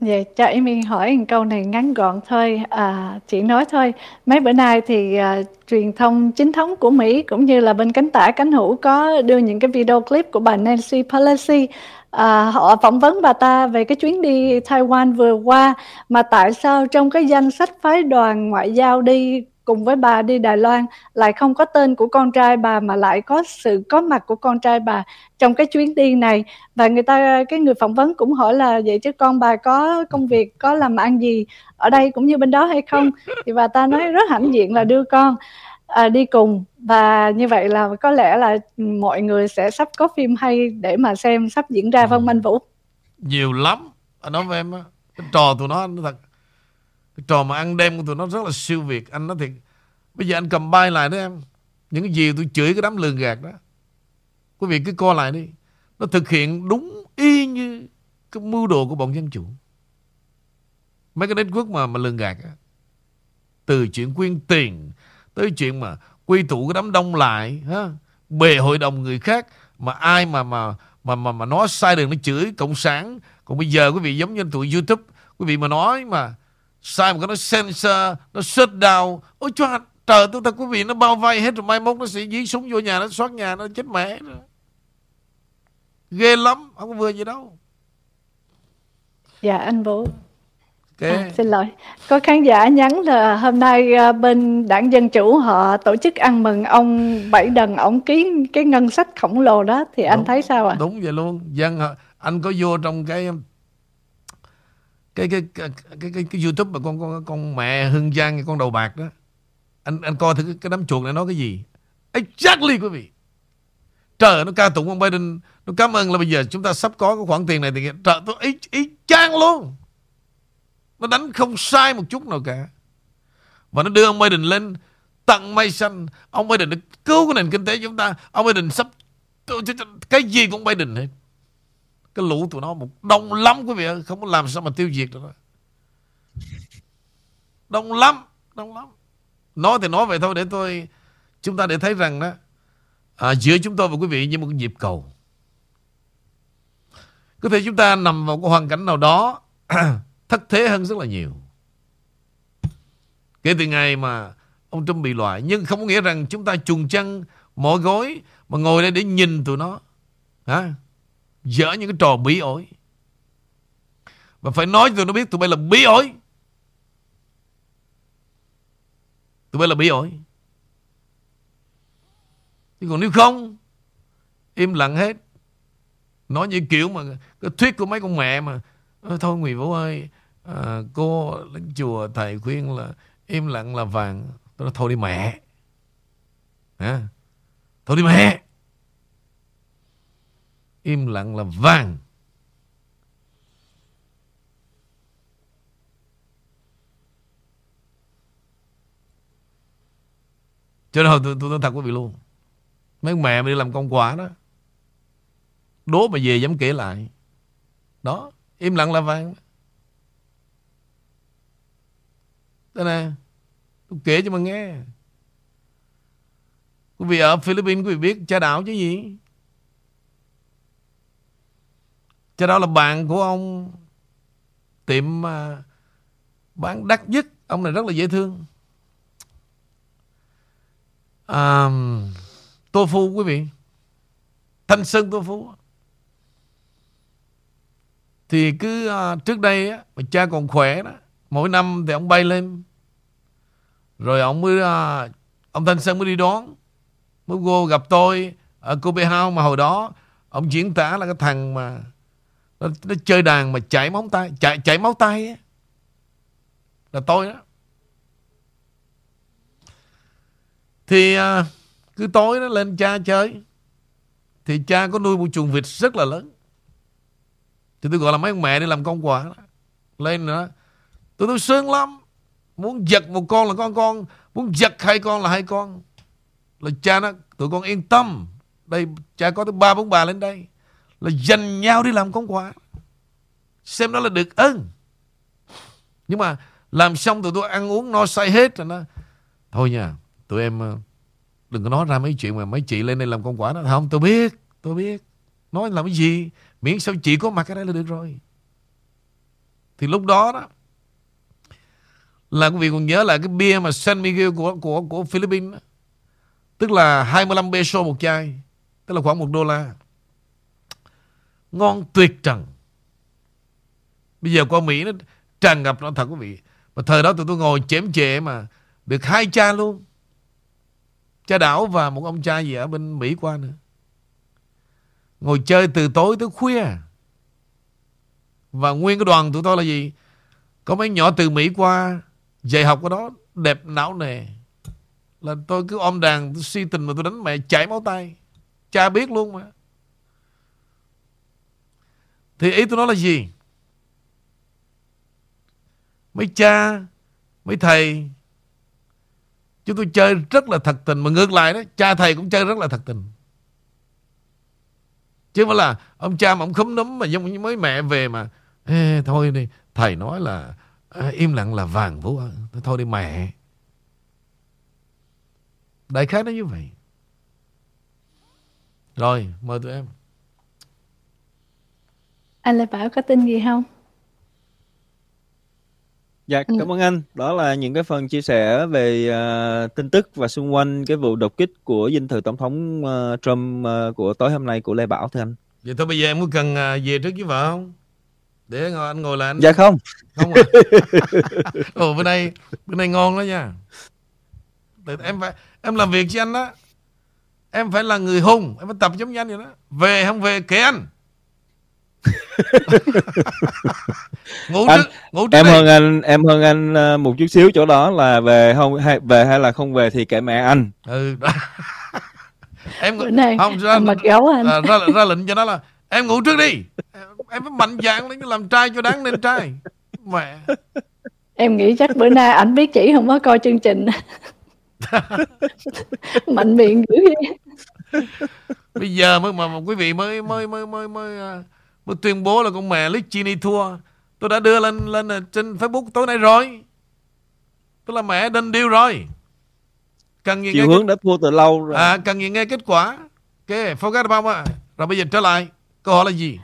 Vậy cho em hỏi một câu này ngắn gọn thôi. À, chị nói thôi. Mấy bữa nay thì à, truyền thông chính thống của Mỹ cũng như là bên cánh tả cánh hữu có đưa những cái video clip của bà Nancy Pelosi. À, họ phỏng vấn bà ta về cái chuyến đi Taiwan vừa qua mà tại sao trong cái danh sách phái đoàn ngoại giao đi cùng với bà đi Đài Loan lại không có tên của con trai bà mà lại có sự có mặt của con trai bà trong cái chuyến đi này. Và người ta cái người phỏng vấn cũng hỏi là vậy chứ con bà có công việc có làm ăn gì ở đây cũng như bên đó hay không? Thì bà ta nói rất hãnh diện là đưa con à, đi cùng. Và như vậy là có lẽ là mọi người sẽ sắp có phim hay để mà xem sắp diễn ra vâng Minh Vũ. Nhiều lắm. Anh nói với em trò tụi nó nó thật cái trò mà ăn đêm của tụi nó rất là siêu việt. Anh nói thiệt Bây giờ anh cầm bay lại đó em. Những cái gì tôi chửi cái đám lường gạt đó. Quý vị cứ coi lại đi. Nó thực hiện đúng y như Cái mưu đồ của bọn dân chủ. Mấy cái đất quốc mà mà lường gạt á Từ chuyện quyên tiền Tới chuyện mà quy tụ cái đám đông lại ha? Bề hội đồng người khác Mà ai mà mà mà mà, mà nói sai đường nó chửi cộng sản. Còn bây giờ quý vị giống như tụi YouTube Quý vị mà nói mà Sai một cái nó censor Nó shut down Ôi cho trời tôi thật quý vị Nó bao vây hết rồi mai mốt nó sẽ dí súng vô nhà Nó xoát nhà nó chết mẹ rồi. Ghê lắm Không có vừa gì đâu Dạ anh Vũ okay. à, Xin lỗi Có khán giả nhắn là hôm nay à, bên đảng Dân Chủ họ tổ chức ăn mừng ông Bảy Đần Ông ký cái ngân sách khổng lồ đó Thì đúng, anh thấy sao ạ? À? Đúng vậy luôn Dân Anh có vô trong cái cái cái cái cái, cái, cái YouTube mà con con con mẹ Hưng Giang con đầu bạc đó anh anh coi thử cái, cái đám chuột này nói cái gì? Exactly quý vị. Trời nó ca tụng ông Biden. Nó cảm ơn là bây giờ chúng ta sắp có cái khoản tiền này thì trời tôi ý ý chang luôn. Nó đánh không sai một chút nào cả. Và nó đưa ông Biden lên tận mây xanh. Ông Biden đã cứu cái nền kinh tế chúng ta. Ông Biden sắp cái gì cũng Biden hết cái lũ tụi nó một đông lắm quý vị ơi. Không có làm sao mà tiêu diệt được đó đông lắm đông lắm. Nói thì nói vậy thôi để tôi chúng ta để thấy rằng đó à, giữa chúng tôi và quý vị như một nhịp cầu. Có thể chúng ta nằm vào một hoàn cảnh nào đó thất thế hơn rất là nhiều. Kể từ ngày mà ông Trump bị loại nhưng không có nghĩa rằng chúng ta trùng chăn mỏ gối mà ngồi đây để nhìn tụi nó. Hả? Dở những cái trò bí ổi và phải nói cho tụi nó biết tụi bay là bí ổi Tụi bay là bí ổi Chứ còn nếu không Im lặng hết. Nói như kiểu mà Cái thuyết của mấy con mẹ mà Thôi Nguyễn Vũ ơi à, Cô lãnh chùa thầy khuyên là Im lặng là vàng. Tôi nói thôi đi mẹ. À, Thôi đi mẹ. Im lặng là vàng. Cho nên tôi, tôi nói thật quý vị luôn Mấy mẹ mà đi làm công quả đó Đố mà về dám kể lại. Đó Im lặng là vàng. Đây nè Tôi kể cho mà nghe. Quý vị ở Philippines quý vị biết cha đạo chứ gì? Cho đó là bạn của ông Tiệm à, bán đắt nhất. Ông này rất là dễ thương. À, Tô Phu quý vị. Thanh Sơn Tô Phu Thì cứ à, trước đây á, mà cha còn khỏe đó Mỗi năm thì ông bay lên. Rồi ông mới à, Ông Thanh Sơn mới đi đón. Mới vô gặp tôi Ở Kobe House mà hồi đó Ông diễn tả là cái thằng mà nó, nó chơi đàn mà chảy máu tay Chảy, chảy máu tay ấy, Là tôi đó. Thì à, cứ tối nó lên cha chơi. Thì cha có nuôi một chuồng vịt rất là lớn. Thì tôi gọi là mấy ông mẹ đi làm công quả đó. Lên nữa Tôi tôi sướng lắm. Muốn giật một con là con con Muốn giật hai con là hai con. Là cha nó Tụi con yên tâm. Đây cha có tới ba bốn bà lên đây. Là dành nhau đi làm công quả. Xem đó là được ơn. Nhưng mà Làm xong tụi tôi ăn uống no say hết rồi nó, Thôi nha, Tụi em ờ, Đừng có nói ra mấy chuyện mà mấy chị lên đây làm công quả đó. Không, tôi biết Tôi biết. Nói làm cái gì? Miễn sao chị có mặt ở đây là được rồi. Thì lúc đó đó, Là quý vị còn nhớ là cái bia mà San Miguel của của của Philippines đó. Tức là 25 peso một chai, Tức là khoảng một đô la. Ngon tuyệt trần. Bây giờ qua Mỹ nó tràn ngập nó, thật quý vị. Mà thời đó tụi tôi ngồi chém chệ mà Được hai cha luôn. Cha đảo và một ông cha gì ở bên Mỹ qua nữa. Ngồi chơi từ tối tới khuya. Và nguyên cái đoàn tụi tôi là gì? Có mấy nhỏ từ Mỹ qua, Dạy học ở đó, Đẹp não nề. Là tôi cứ ôm đàn, tôi suy tình mà tôi đánh mẹ chảy máu tay. Cha biết luôn mà. Thì ý tôi nói là gì? Mấy cha Mấy thầy Chúng tôi chơi rất là thật tình Mà ngược lại đó Cha thầy cũng chơi rất là thật tình. Chứ không phải là Ông cha mà ông khấm núm Mà giống như mới mẹ về mà Ê, Thôi đi Thầy nói là à, Im lặng là vàng vũ Thôi đi mẹ. Đại khái nó như vậy. Rồi mời tụi em. Anh Lê Bảo có tin gì không? Dạ, Ừ. cảm ơn anh. Đó là những cái phần chia sẻ về à, tin tức và xung quanh cái vụ đột kích của dinh thự tổng thống à, Trump à, của tối hôm nay của Lê Bảo thưa anh. Vậy thôi bây giờ em có cần à, về trước với vợ không Để ngồi, anh ngồi lại anh Dạ không. Không à Ồ bữa nay Bữa nay ngon đó nha Để Em phải Em làm việc cho anh đó Em phải là người hùng Em phải tập giống như anh vậy đó Về không về kể anh Ngủ Anh, trước Ngủ trước Em đi hơn anh, em hơn anh à, một chút xíu chỗ đó là về không hay về hay là không về thì kệ mẹ anh. Ừ đó. Em Bữa nay không ra, mặc gấu anh. à, ra, ra lệnh cho nó là Em ngủ trước đi Em, em phải mạnh dạn lên làm trai cho đáng nên trai Mẹ Em nghĩ chắc bữa nay ảnh biết chỉ không có coi chương trình. Mạnh miệng dữ vậy. Bây giờ mới mà, mà quý vị mới mới mới mới mới, mới tuyên bố là con mẹ Lichini thua. Tôi đã đưa lên lên à, trên Facebook tối nay rồi. Tức là mẹ đinh điêu rồi. Cần gì nghe Chiều hướng đã thua từ lâu rồi. à, cần gì nghe kết quả. Ok, forget about it. Rồi bây giờ trở lại. Câu hỏi là gì?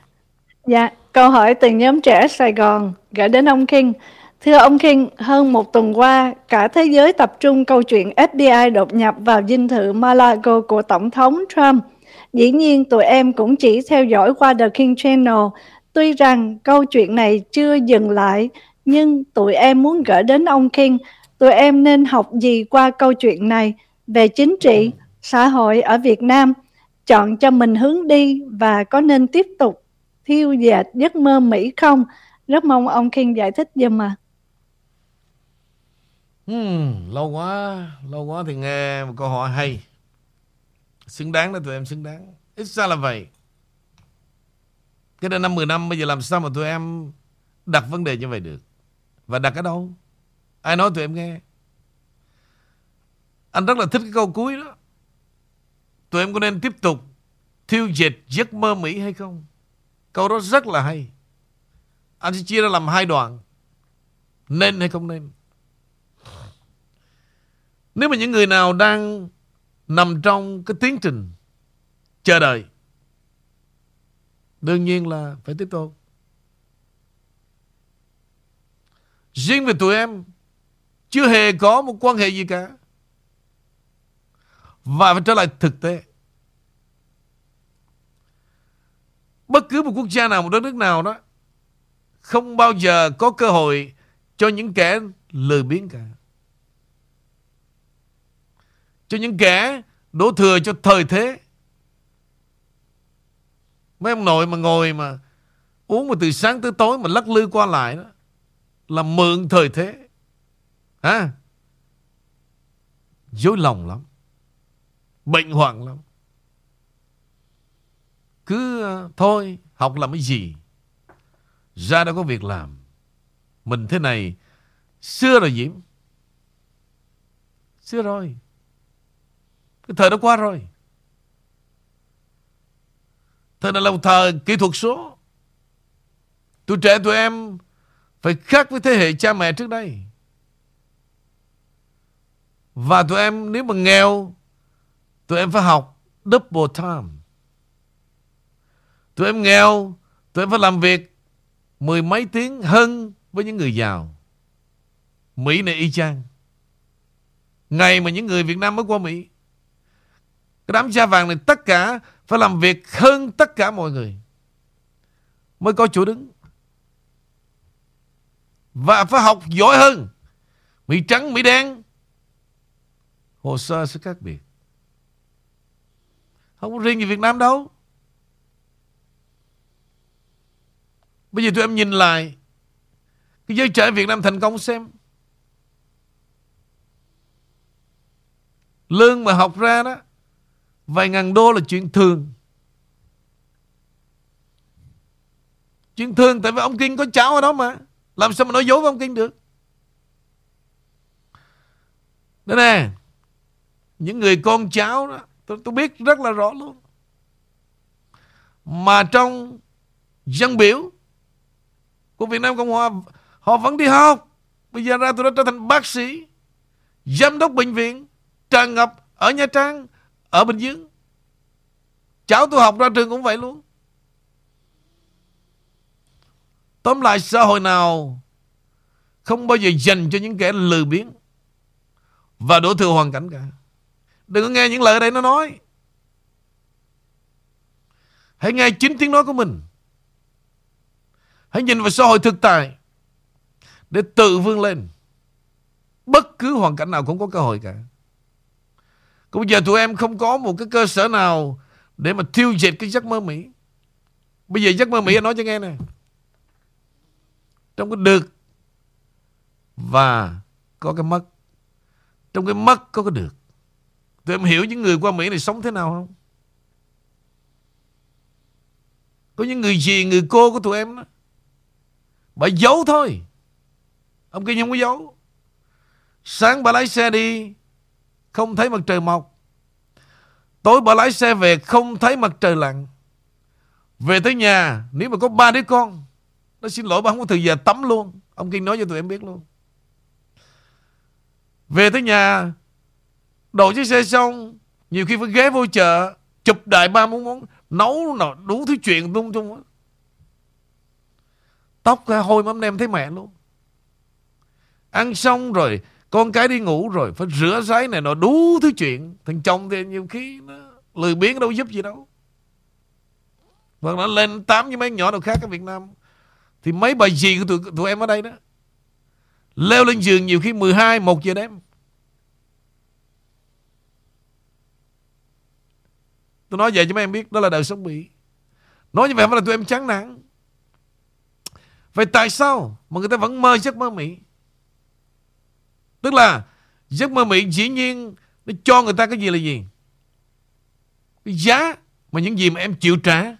Dạ, câu hỏi từ nhóm trẻ Sài Gòn gửi đến ông King. Thưa ông King, hơn một tuần qua, cả thế giới tập trung câu chuyện FBI đột nhập vào dinh thự Malago của Tổng thống Trump. Dĩ nhiên, tụi em cũng chỉ theo dõi qua The King Channel. Tuy rằng câu chuyện này chưa dừng lại, nhưng tụi em muốn gửi đến ông King, tụi em nên học gì qua câu chuyện này về chính trị, xã hội ở Việt Nam, chọn cho mình hướng đi và có nên tiếp tục thiêu dệt giấc mơ Mỹ không? Rất mong ông King giải thích giùm à. Hmm, lâu quá, lâu quá thì nghe một câu hỏi hay. Xứng đáng đó, tụi em xứng đáng. Ít ra là vậy. Cái đây năm 10 năm, bây giờ làm sao mà tụi em đặt vấn đề như vậy được? Và đặt ở đâu? Ai nói tụi em nghe? Anh rất là thích cái câu cuối đó. tụi em có nên tiếp tục thiêu diệt giấc mơ Mỹ hay không? Câu đó rất là hay. Anh sẽ chia ra làm hai đoạn. Nên hay không nên? Nếu mà những người nào đang nằm trong cái tiến trình chờ đợi, đương nhiên là phải tiếp tục. Riêng về tụi em, chưa hề có một quan hệ gì cả. Và phải trở lại thực tế. Bất cứ một quốc gia nào, một đất nước nào đó không bao giờ có cơ hội cho những kẻ lười biếng cả. Cho những kẻ đổ thừa cho thời thế. Mấy ông nội mà ngồi mà uống mà từ sáng tới tối mà lắc lư qua lại đó là mượn thời thế. Hả? Dối lòng lắm. Bệnh hoạn lắm. Cứ ờ, thôi, học làm cái gì? Ra đâu có việc làm. Mình thế này, xưa rồi Diễm. Xưa rồi. Cái thời đó qua rồi. Thời này là một thời kỹ thuật số. Tụi trẻ tụi em phải khác với thế hệ cha mẹ trước đây. Và tụi em nếu mà nghèo, tụi em phải học double time. Tụi em nghèo, tụi em phải làm việc mười mấy tiếng hơn với những người giàu. Mỹ này y chang. Ngày mà những người Việt Nam mới qua Mỹ, cái đám da vàng này tất cả phải làm việc hơn tất cả mọi người. Mới có chỗ đứng. Và phải học giỏi hơn. Mỹ trắng, Mỹ đen. Hồ sơ sẽ khác biệt. Không có riêng gì Việt Nam đâu. Bây giờ tụi em nhìn lại Cái giới trẻ Việt Nam thành công xem Lương mà học ra đó Vài ngàn đô là chuyện thường. Chuyện thường tại vì ông Kinh có cháu ở đó mà. Làm sao mà nói dối với ông Kinh được? Đây nè Những người con cháu đó Tôi, tôi biết rất là rõ luôn. Mà trong dân biểu của Việt Nam Cộng Hòa họ vẫn đi học. Bây giờ ra tôi đã trở thành bác sĩ, giám đốc bệnh viện, tràn ngập ở Nha Trang, ở Bình Dương. Cháu tôi học ra trường cũng vậy luôn. Tóm lại xã hội nào không bao giờ dành cho những kẻ lười biếng và đổ thừa hoàn cảnh cả. Đừng có nghe những lời ở đây nó nói. Hãy nghe chính tiếng nói của mình. Hãy nhìn vào xã hội thực tại để tự vươn lên. Bất cứ hoàn cảnh nào cũng có cơ hội cả. Còn bây giờ tụi em không có một cái cơ sở nào để mà tiêu diệt cái giấc mơ Mỹ. Bây giờ giấc mơ Mỹ anh nói cho nghe nè. Trong cái được và có cái mất. Trong cái mất có cái được. Tụi em hiểu những người qua Mỹ này sống thế nào không? Có những người gì, người cô của tụi em đó Bà giấu thôi Ông kia không có giấu Sáng bà lái xe đi không thấy mặt trời mọc. Tối bà lái xe về, Không thấy mặt trời lặn. Về tới nhà, Nếu mà có ba đứa con, Nó xin lỗi, bà không có thời giờ tắm luôn. Ông Kinh nói cho tụi em biết luôn. Về tới nhà, Đổ chiếc xe xong, Nhiều khi phải ghé vô chợ, Chụp đại ba món món Nấu đủ thứ chuyện tung tung Tóc ra hôi mắm nem thấy mẹ luôn. Ăn xong rồi con cái đi ngủ rồi Phải rửa ráy này nó đủ thứ chuyện. Thằng chồng thì nhiều khi nó Lười biếng đâu giúp gì đâu. Và nó lên tám với mấy nhỏ nào khác ở Việt Nam. Thì mấy bà gì của tụi, tụi em ở đây đó Leo lên giường nhiều khi 12, 1 giờ đêm. Tôi nói vậy cho mấy em biết Đó là đời sống bị. Nói như vậy phải là tụi em chán nản. Vậy tại sao mà người ta vẫn mơ giấc mơ Mỹ? Tức là giấc mơ Mỹ dĩ nhiên nó cho người ta cái gì là gì? Cái giá mà những gì mà em chịu trả,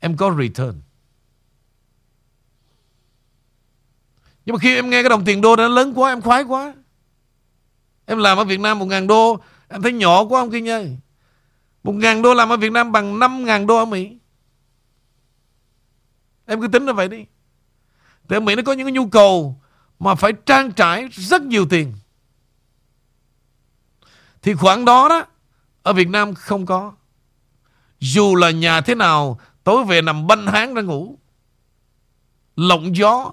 em có return. Nhưng mà khi em nghe cái đồng tiền đô nó lớn quá, em khoái quá. Em làm ở Việt Nam một ngàn đô, em thấy nhỏ quá không Kinh ơi. Một ngàn đô làm ở Việt Nam bằng năm ngàn đô ở Mỹ. Em cứ tính là vậy đi. tại Mỹ nó có những cái nhu cầu mà phải trang trải rất nhiều tiền. Thì khoản đó đó ở Việt Nam không có. Dù là nhà thế nào tối về nằm banh háng ra ngủ. Lộng gió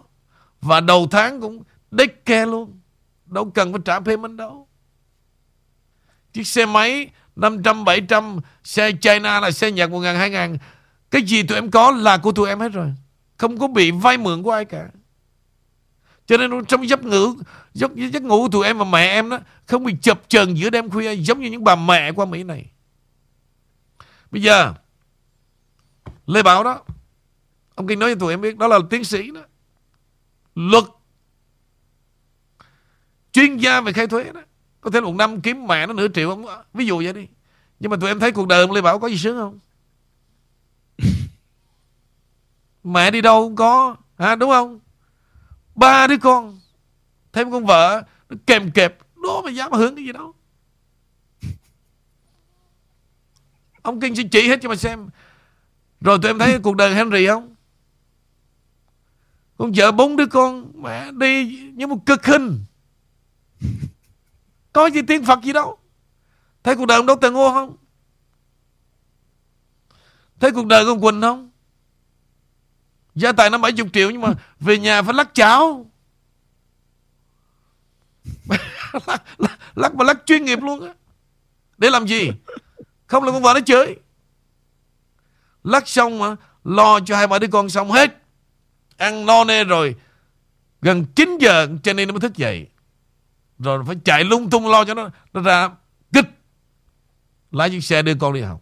và đầu tháng cũng đếch ke luôn. Đâu cần phải trả payment đâu. Chiếc xe máy 500, 700 Xe China là xe Nhật 1 ngàn, 2 ngàn Cái gì tụi em có là của tụi em hết rồi Không có bị vay mượn của ai cả cho nên trong giấc ngủ giấc, giấc ngủ của tụi em và mẹ em đó Không bị chập chờn giữa đêm khuya Giống như những bà mẹ qua Mỹ này. Bây giờ Lê Bảo đó Ông Kinh nói cho tụi em biết Đó là tiến sĩ đó Luật Chuyên gia về khai thuế đó. Có thể một năm kiếm mẹ nó nửa triệu không Ví dụ vậy đi. Nhưng mà tụi em thấy cuộc đời ông Lê Bảo có gì sướng không? Mẹ đi đâu cũng có à, Đúng không Ba đứa con, Thêm con vợ, Nó kèm kẹp Đó mà dám hưởng cái gì đâu Ông Kinh sẽ chỉ hết cho mà xem. Rồi tụi em thấy cuộc đời Henry không? Con vợ bốn đứa con, Mẹ đi như một cực hình. Có gì tiên Phật gì đâu. Thấy cuộc đời ông Dr. Ngô không? Thấy cuộc đời con Quỳnh không? Gia tài nó 70 triệu Nhưng mà về nhà phải lắc cháo lắc, lắc, lắc mà lắc chuyên nghiệp luôn á. Để làm gì? Không là con vợ nó chơi Lắc xong mà Lo cho hai ba đứa con xong hết. Ăn no nê rồi Gần 9 giờ cho nên nó mới thức dậy. Rồi phải chạy lung tung lo cho nó Nó ra kích Lái chiếc xe đưa con đi học.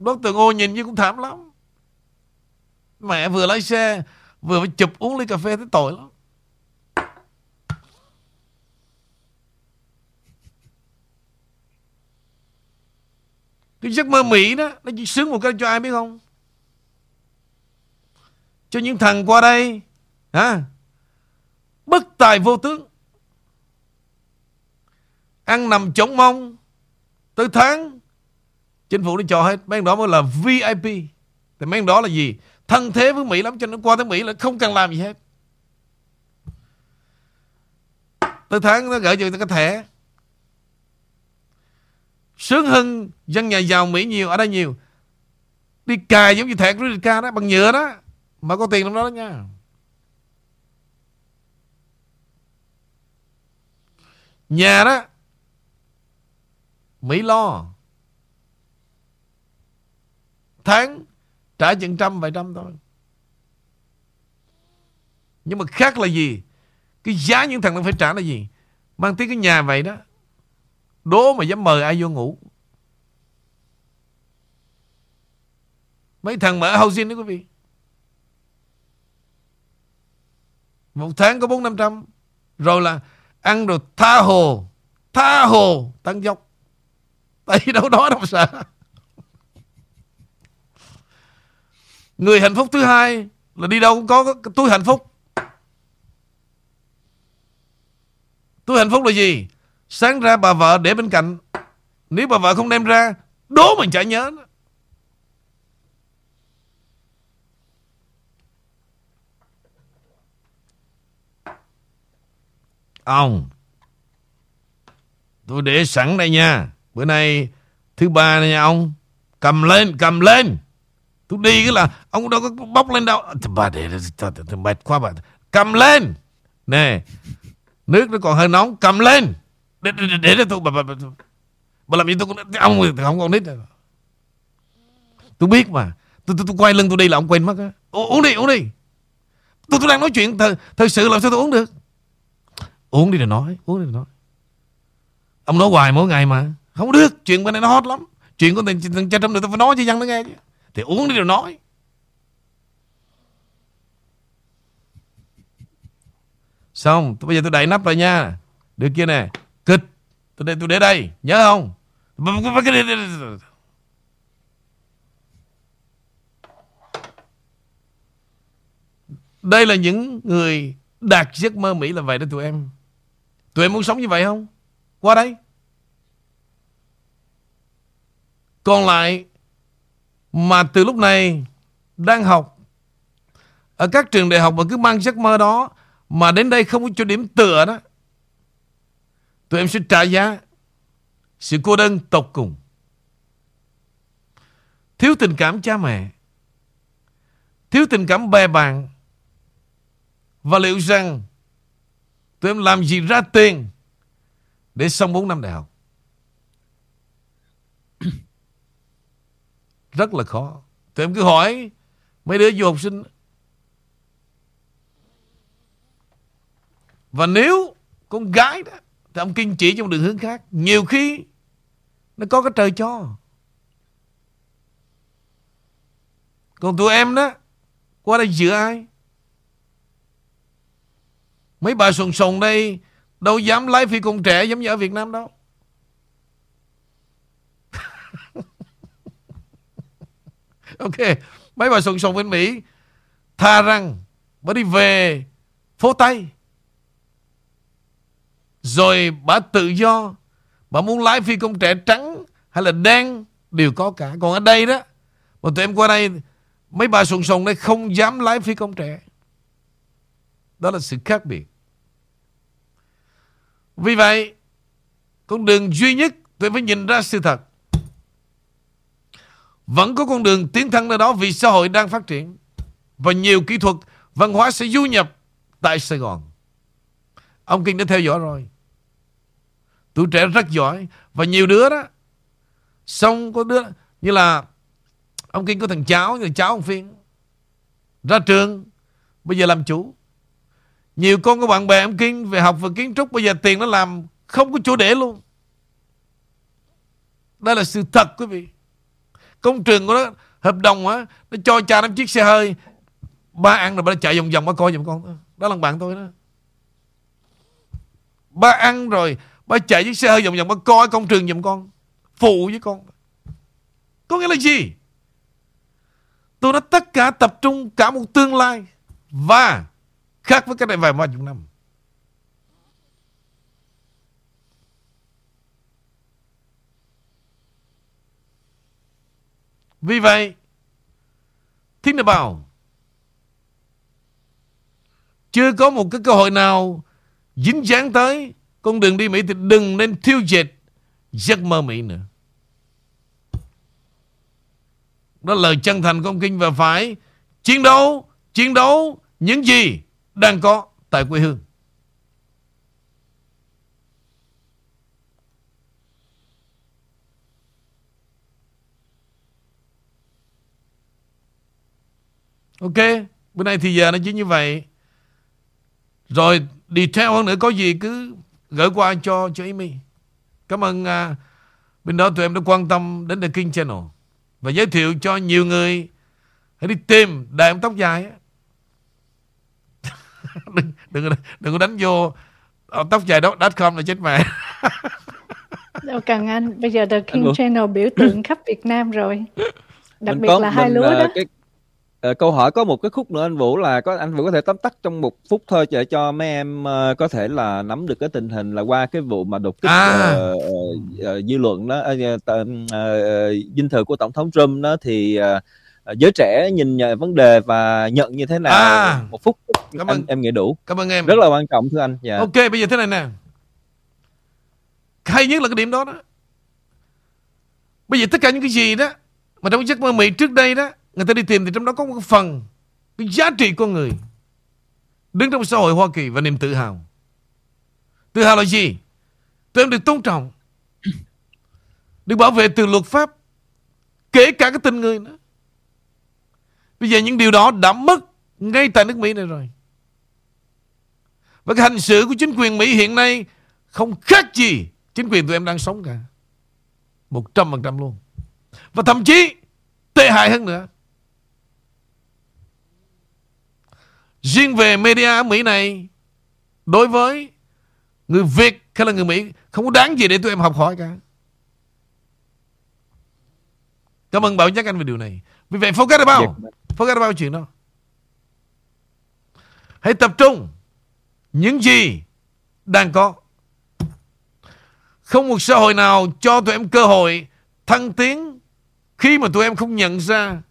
Bác Tường ô nhìn như cũng thảm lắm. Mẹ vừa lái xe, Vừa phải chụp uống ly cà phê thấy tội lắm. Cái giấc mơ Mỹ đó, Nó chỉ sướng một cái cho ai biết không? Cho những thằng qua đây, hả? Bất tài vô tướng. Ăn nằm chống mông, Tới tháng Chính phủ nó cho hết. Mấy đó mới là VIP Thì mấy đó là gì? Thân thế với Mỹ lắm, Cho nên qua tới Mỹ là không cần làm gì hết. Tới tháng nó gửi cho cái thẻ. Sướng hơn dân nhà giàu Mỹ nhiều, Ở đây nhiều. Đi cài giống như thẻ credit card đó, Bằng nhựa đó. Mà có tiền trong đó đó nha. Nhà đó, Mỹ lo. Tháng, trả chừng trăm vài trăm thôi. Nhưng mà khác là gì? Cái giá những thằng nó phải trả là gì? Mang tiếng cái nhà vậy đó. Đố mà dám mời ai vô ngủ. Mấy thằng mở housing đó quý vị. Một tháng có bốn năm trăm. Rồi là ăn rồi tha hồ Tha hồ, tăng dốc. Tại đâu đó đâu sợ. Người hạnh phúc thứ hai Là đi đâu cũng có túi hạnh phúc. Túi hạnh phúc là gì? Sáng ra bà vợ để bên cạnh. Nếu bà vợ không đem ra, Đố mình chả nhớ. Ông, Tôi để sẵn đây nha. Bữa nay thứ ba này nha ông. Cầm lên cầm lên. Tôi đi cái là Ông đâu có bóc lên đâu. Bà để mệt quá bà. Cầm lên. Nè Nước nó còn hơi nóng. Cầm lên. Để để, để, để tôi bà, bà, bà, bà làm gì tôi cũng Ông thì không còn nít Tôi biết mà. Tôi, tôi, tôi quay lưng tôi đi là ông quên mất á. Uống đi uống đi. Tôi tôi đang nói chuyện thật, thật sự làm sao tôi uống được? Uống đi rồi nói Uống đi rồi nói. Ông nói hoài mỗi ngày mà. Không được. Chuyện bên này nó hot lắm. Chuyện của thằng cha trong người tôi phải nói cho dân nó nghe chứ. Thì uống đi rồi nói Xong tôi, Bây giờ tôi đẩy nắp rồi nha đứa kia nè Kịch Tôi để, tôi để đây Nhớ không Đây là những người đạt giấc mơ Mỹ là vậy đó tụi em. Tụi em muốn sống như vậy không? Qua đây. Còn lại mà từ lúc này đang học. Ở các trường đại học mà cứ mang giấc mơ đó, mà đến đây không có chỗ điểm tựa đó, tụi em sẽ trả giá sự cô đơn tột cùng. Thiếu tình cảm cha mẹ, thiếu tình cảm bè bạn, và liệu rằng tụi em làm gì ra tiền để xong 4 năm đại học? Rất là khó. Tụi em cứ hỏi mấy đứa du học sinh. Và nếu con gái đó thì ông kinh chỉ trong đường hướng khác, nhiều khi nó có cái trời cho. Còn tụi em đó, qua đây giữa ai? Mấy bà sùng sùng đây, đâu dám lái phi công trẻ giống như ở Việt Nam đâu. Ok, mấy bà sùng sùng bên Mỹ, tha rằng bà đi về phố Tây. Rồi bà tự do, Bà muốn lái phi công trẻ trắng Hay là đen, đều có cả. Còn ở đây đó, Mà tụi em qua đây, Mấy bà sùng sùng đây không dám lái phi công trẻ. Đó là sự khác biệt. Vì vậy, Con đường duy nhất Tụi em phải nhìn ra sự thật. Vẫn có con đường tiến thân nơi đó Vì xã hội đang phát triển. Và nhiều kỹ thuật văn hóa sẽ du nhập Tại Sài Gòn. Ông Kinh đã theo dõi rồi. Tuổi trẻ rất giỏi. Và nhiều đứa đó, Xong có đứa, Như là Ông Kinh có thằng cháu Như cháu ông Phiên, Ra trường, Bây giờ làm chủ. Nhiều con của bạn bè ông Kinh Về học về kiến trúc, Bây giờ tiền nó làm Không có chỗ để luôn. Đây là sự thật, quý vị. Công trường của nó Hợp đồng á, Nó cho cha nó chiếc xe hơi. Ba ăn rồi ba chạy vòng vòng, ba coi giùm con. Đó là bạn tôi đó. Ba ăn rồi, Ba chạy chiếc xe hơi vòng vòng, Ba coi công trường giùm con. Phụ với con. Có nghĩa là gì? Tôi đã tất cả tập trung cả một tương lai. Và Khác với cái này vài ba chục năm. Vì vậy Think about Chưa có một cái cơ hội nào Dính dáng tới Con đường đi Mỹ thì đừng nên thiêu diệt Giấc mơ Mỹ nữa. Đó là lời chân thành của ông Kinh Và phải chiến đấu Chiến đấu những gì Đang có tại quê hương. Ok Bữa nay thì giờ nó chỉ như vậy. Rồi đi theo hơn nữa Có gì cứ gửi qua cho cho Amy. Cảm ơn uh, Bên đó tụi em đã quan tâm đến The King Channel Và giới thiệu cho nhiều người. Hãy đi tìm Đại ông tóc dài á. Đừng, đừng, đừng có đánh vô tóc dài đó com là chết mẹ. Đâu cần anh bây giờ The King Channel biểu tượng khắp Việt Nam rồi. Đặc mình biệt có, là hai lúa uh, đó. cái, uh, câu hỏi có một cái khúc nữa anh Vũ là có anh Vũ có thể tóm tắt trong một phút thôi để cho mấy em uh, có thể là nắm được cái tình hình là qua cái vụ mà đột kích À. uh, uh, uh, dư luận đó uh, uh, uh, dinh thự của tổng thống Trump đó thì uh, giới trẻ nhìn nhận vấn đề và nhận như thế nào À. một phút Cảm anh, ơn. em nghĩ đủ Cảm ơn em rất là quan trọng thưa anh dạ Ok bây giờ thế này nè Hay nhất là cái điểm đó đó Bây giờ tất cả những cái gì đó Mà trong giấc mơ Mỹ trước đây đó Người ta đi tìm thì trong đó có một phần, Cái giá trị con người Đứng trong xã hội Hoa Kỳ và niềm tự hào Tự hào là gì Tụi em được tôn trọng, Được bảo vệ từ luật pháp, Kể cả cái tình người nữa Bây giờ những điều đó đã mất Ngay tại nước Mỹ này rồi và cái hành xử của chính quyền Mỹ hiện nay không khác gì chính quyền tụi em đang sống cả. Một trăm phần trăm luôn. Và thậm chí tệ hại hơn nữa. Riêng về media Mỹ này đối với người Việt hay là người Mỹ không có đáng gì để tụi em học hỏi cả. Cảm ơn Bảo nhắc anh về điều này. Vì vậy forget about. Forget about chuyện đó. Hãy tập trung những gì đang có. Không một xã hội nào cho tụi em cơ hội thăng tiến Khi mà tụi em không nhận ra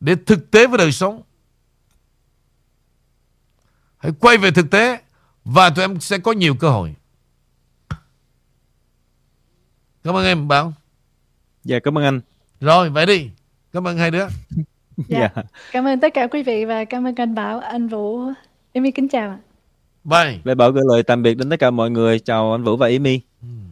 để thực tế với đời sống hãy quay về thực tế và tụi em sẽ có nhiều cơ hội. Cảm ơn em Bảo. Dạ cảm ơn anh. Rồi vậy đi. Cảm ơn hai đứa. Dạ. Dạ. Cảm ơn tất cả quý vị và cảm ơn anh Bảo, anh Vũ. Em kính chào ạ. Bye. Lê Bảo gửi lời tạm biệt đến tất cả mọi người. Chào anh Vũ và Amy. Hmm.